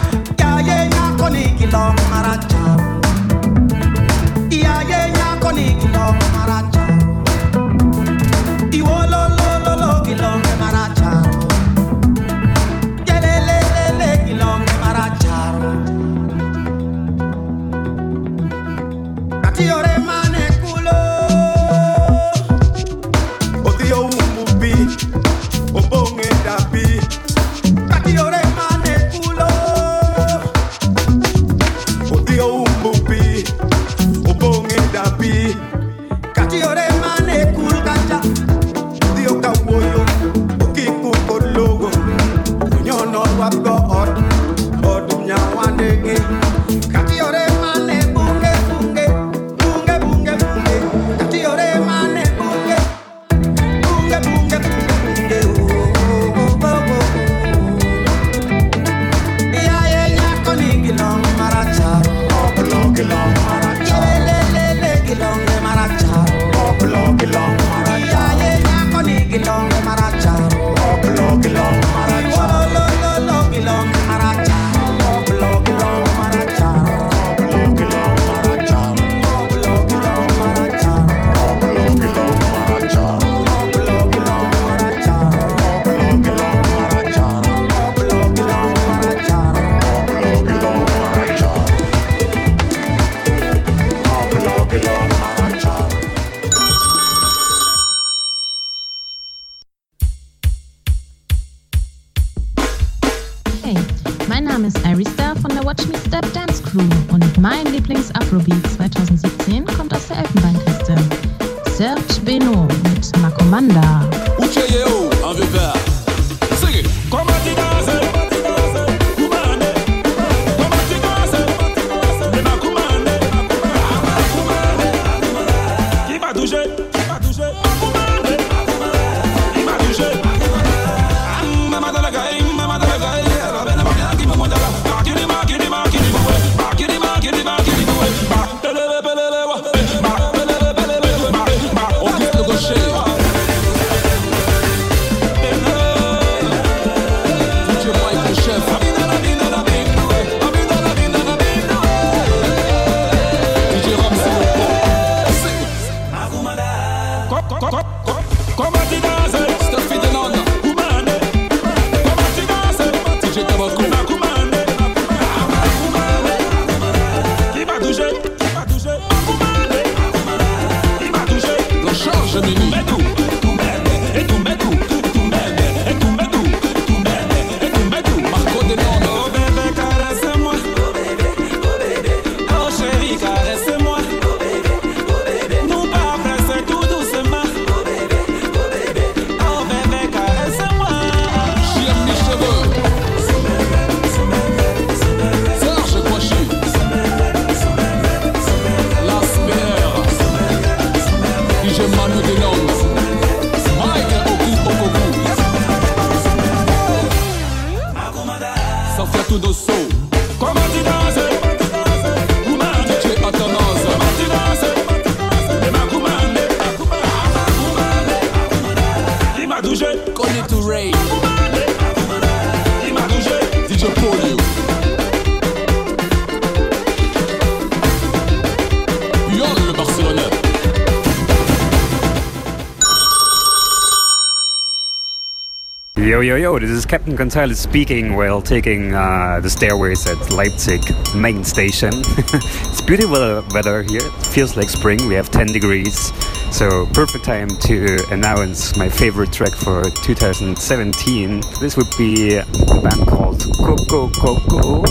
this is Captain Gonzalez speaking while taking uh, the stairways at Leipzig main station. (laughs) it's beautiful weather here. It feels like spring. We have 10 degrees. So, perfect time to announce my favorite track for 2017. This would be a band called Coco Coco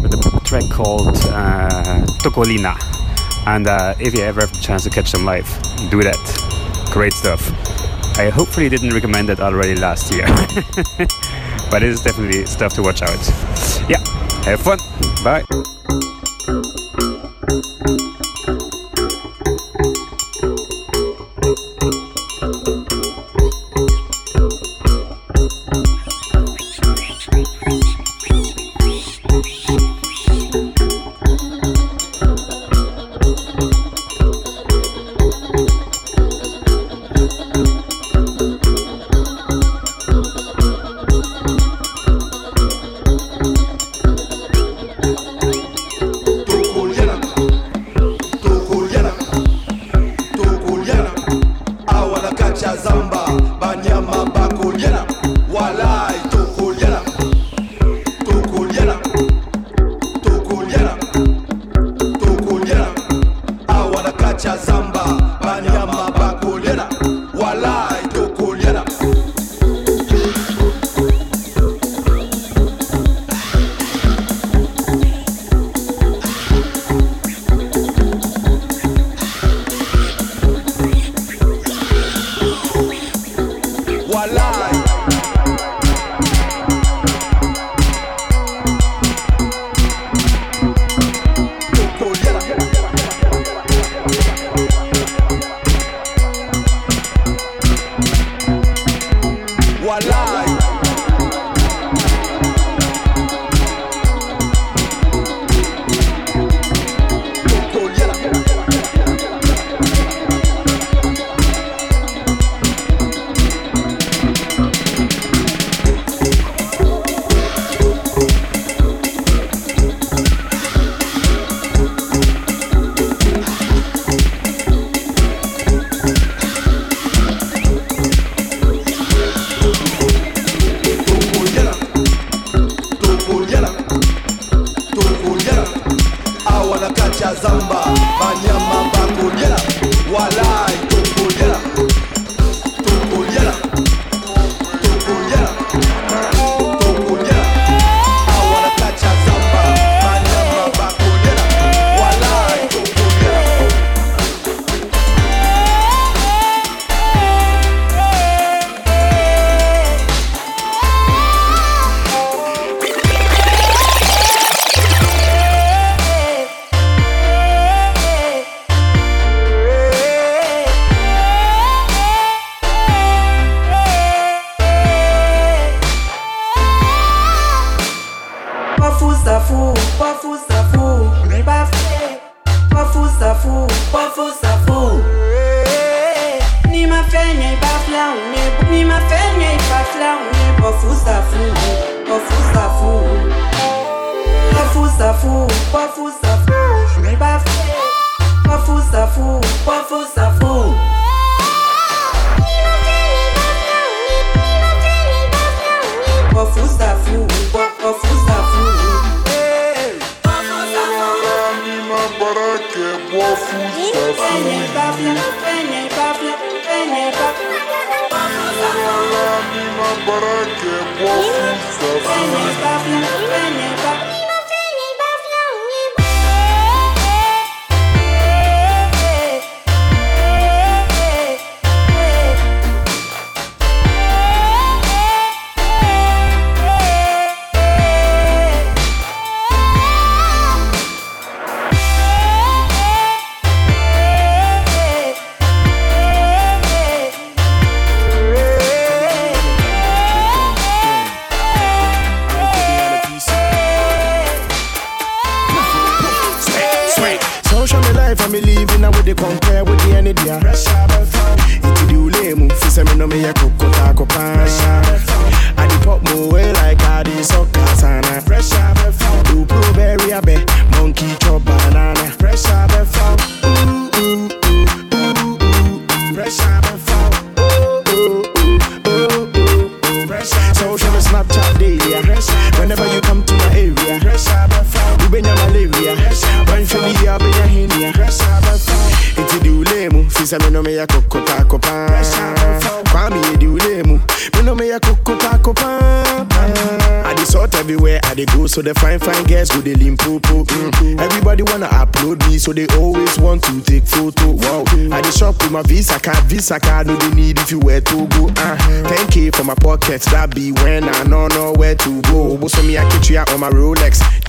with a track called uh, Tocolina. And uh, if you ever have the chance to catch them live, do that. Great stuff. I hopefully didn't recommend it already last year. (laughs) but it is definitely stuff to watch out. Yeah, have fun.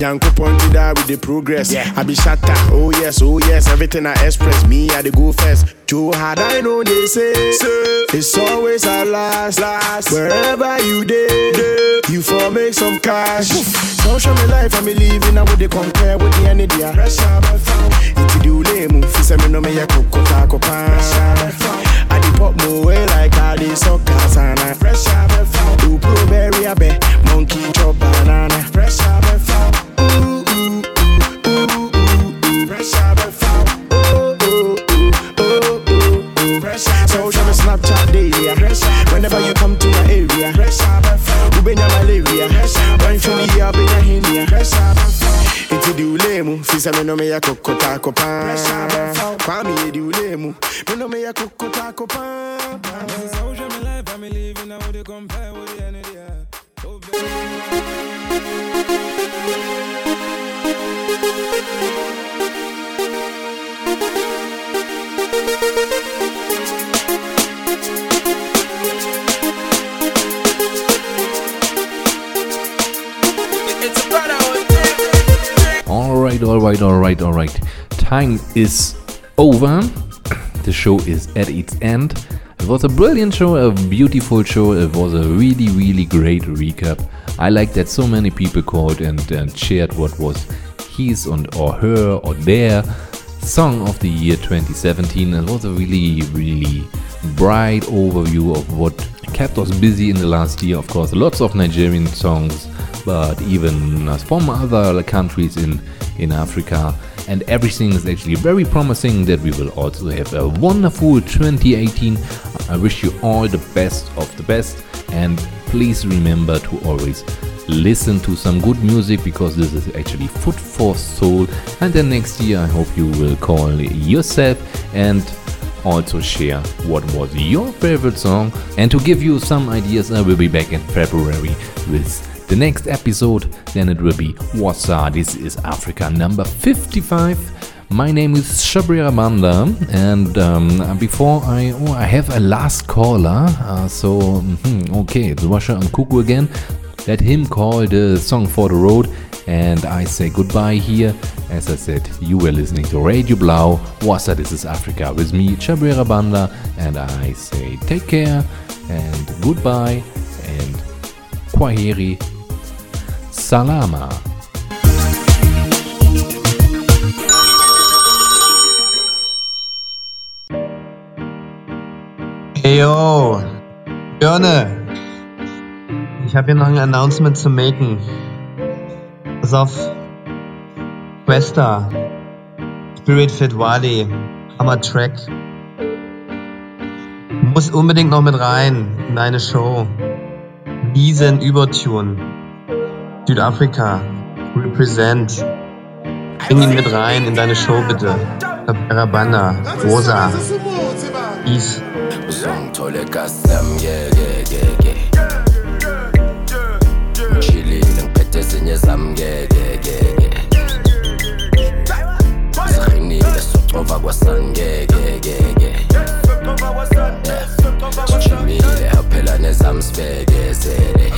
Rolex Yanko pointed that with the progress. Yeah. I be shatter. Oh yes oh yes Everything I express. Me I dey go first. Too had I know they say. It's always a last. Last. Wherever you dey You for make some cash. Don't show me life I'm living I would they compare with the any dia Iti di ule mu Fi se me no me ya koko tako pan I dey pop my way like I dey soccer sana Fresh out of found. Do blueberry abe Monkey chop banana ule mu Fi se me no me ya koko tako pan. Kwame yedi ule mu. Me no me ya alright, alright, alright. Time is over. The show is at its end. It was a brilliant show, a beautiful show. It was a really, really great recap. I like that so many people called and, and shared what was his and or her or their song of the year 2017. It was a really, really bright overview of what kept us busy in the last year. Of course, lots of Nigerian songs, but even uh, from other countries in in Africa. And everything is actually very promising that we will also have a wonderful 2018. I wish you all the best of the best, and please remember to always listen to some good music because this is actually food for soul. And then next year, I hope you will call yourself and also share what was your favorite song. And to give you some ideas, I will be back in February with the next episode. Then it will be Woza. This is Africa number 55. My name is Chabwera Banda, and um, before I oh, I have a last caller. Uh, so mhm, okay, it's Washa and Kuku again. Let him call the song for the road, and I say goodbye here. As I said, you were listening to Radio Blau. Woza, this is Africa with me, Chabwera Banda, and I say take care and goodbye and Kwaheri Salama. Hey yo, Björne, ich habe hier noch ein Announcement zu machen. Pass auf, Questa, Spirit Fit Wadi, Hammer Track. Muss unbedingt noch mit rein in deine Show. Diesen Übertune. Südafrika, represent. Bring ihn mit rein in deine Show bitte. Banda, Rosa, ngekekeke ngishilile ngiphethe ezinye zam ngekekeke sirinile socova kwasani ngekekeke sijimile aphela nezam sibekezele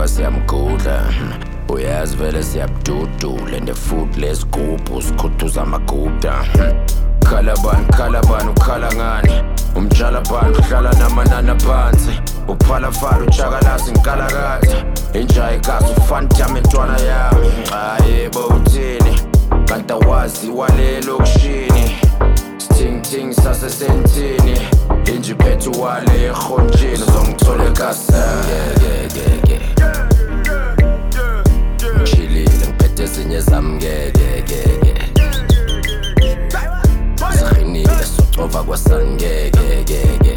ukusuka siyamgudla. Hmm. Uyazi vele siyabududula and futhi lesigubhu sikhuthuza amaguda hmm. khala bani khala bani ukhala ngani? Umtshala bani uhlala namanani aphansi. Uphalafala utshakalasi nkalakatha inja igazi ufantame ntwana yami. Hmm. Ah, Hayi bo uthini? Kanti awazi walelokishini sting ngathi ngisasesentini inje iphethe uwale erhontshini uzongithola ekasengekekeke ngishilile siqinile socova kwasangekekeke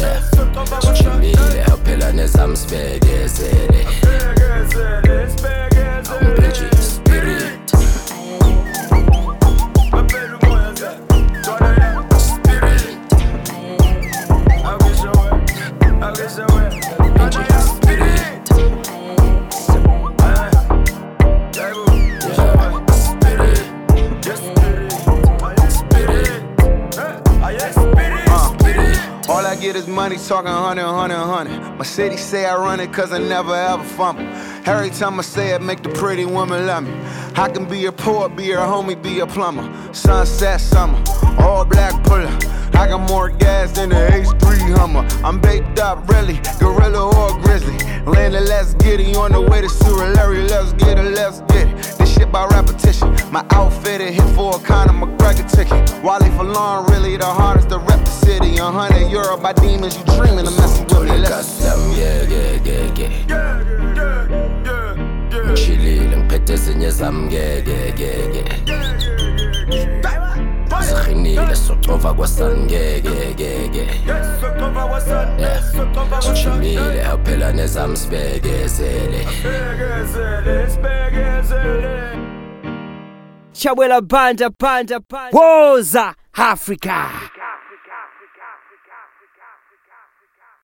eh, sijimile aphela nezami sibekezele awumpentshi money, talking hundred, hundred, hundred. My city say I run it cause I never ever fumble. Every time I say it, make the pretty woman love me. I can be a poet, be her homie, be a plumber. Sunset summer, all black puller. I got more gas than the H3 Hummer. I'm baked up, really, gorilla or grizzly. Landed, let's get it on the way to Surulere. Let's get it, let's get it. Shit by repetition. My outfit it hit for a Conor McGregor ticket. Wally for long, really the hardest to rep the city. A hundred euro by demons, you dreaming of messing with me. Let's ngekekeke ngishilile ngiphethe ezinye zami ngekekeke siqinile socova kwasangekekeke sijimile aphela nezami sibekezele Chabwela banda banda banda. Woza Africa.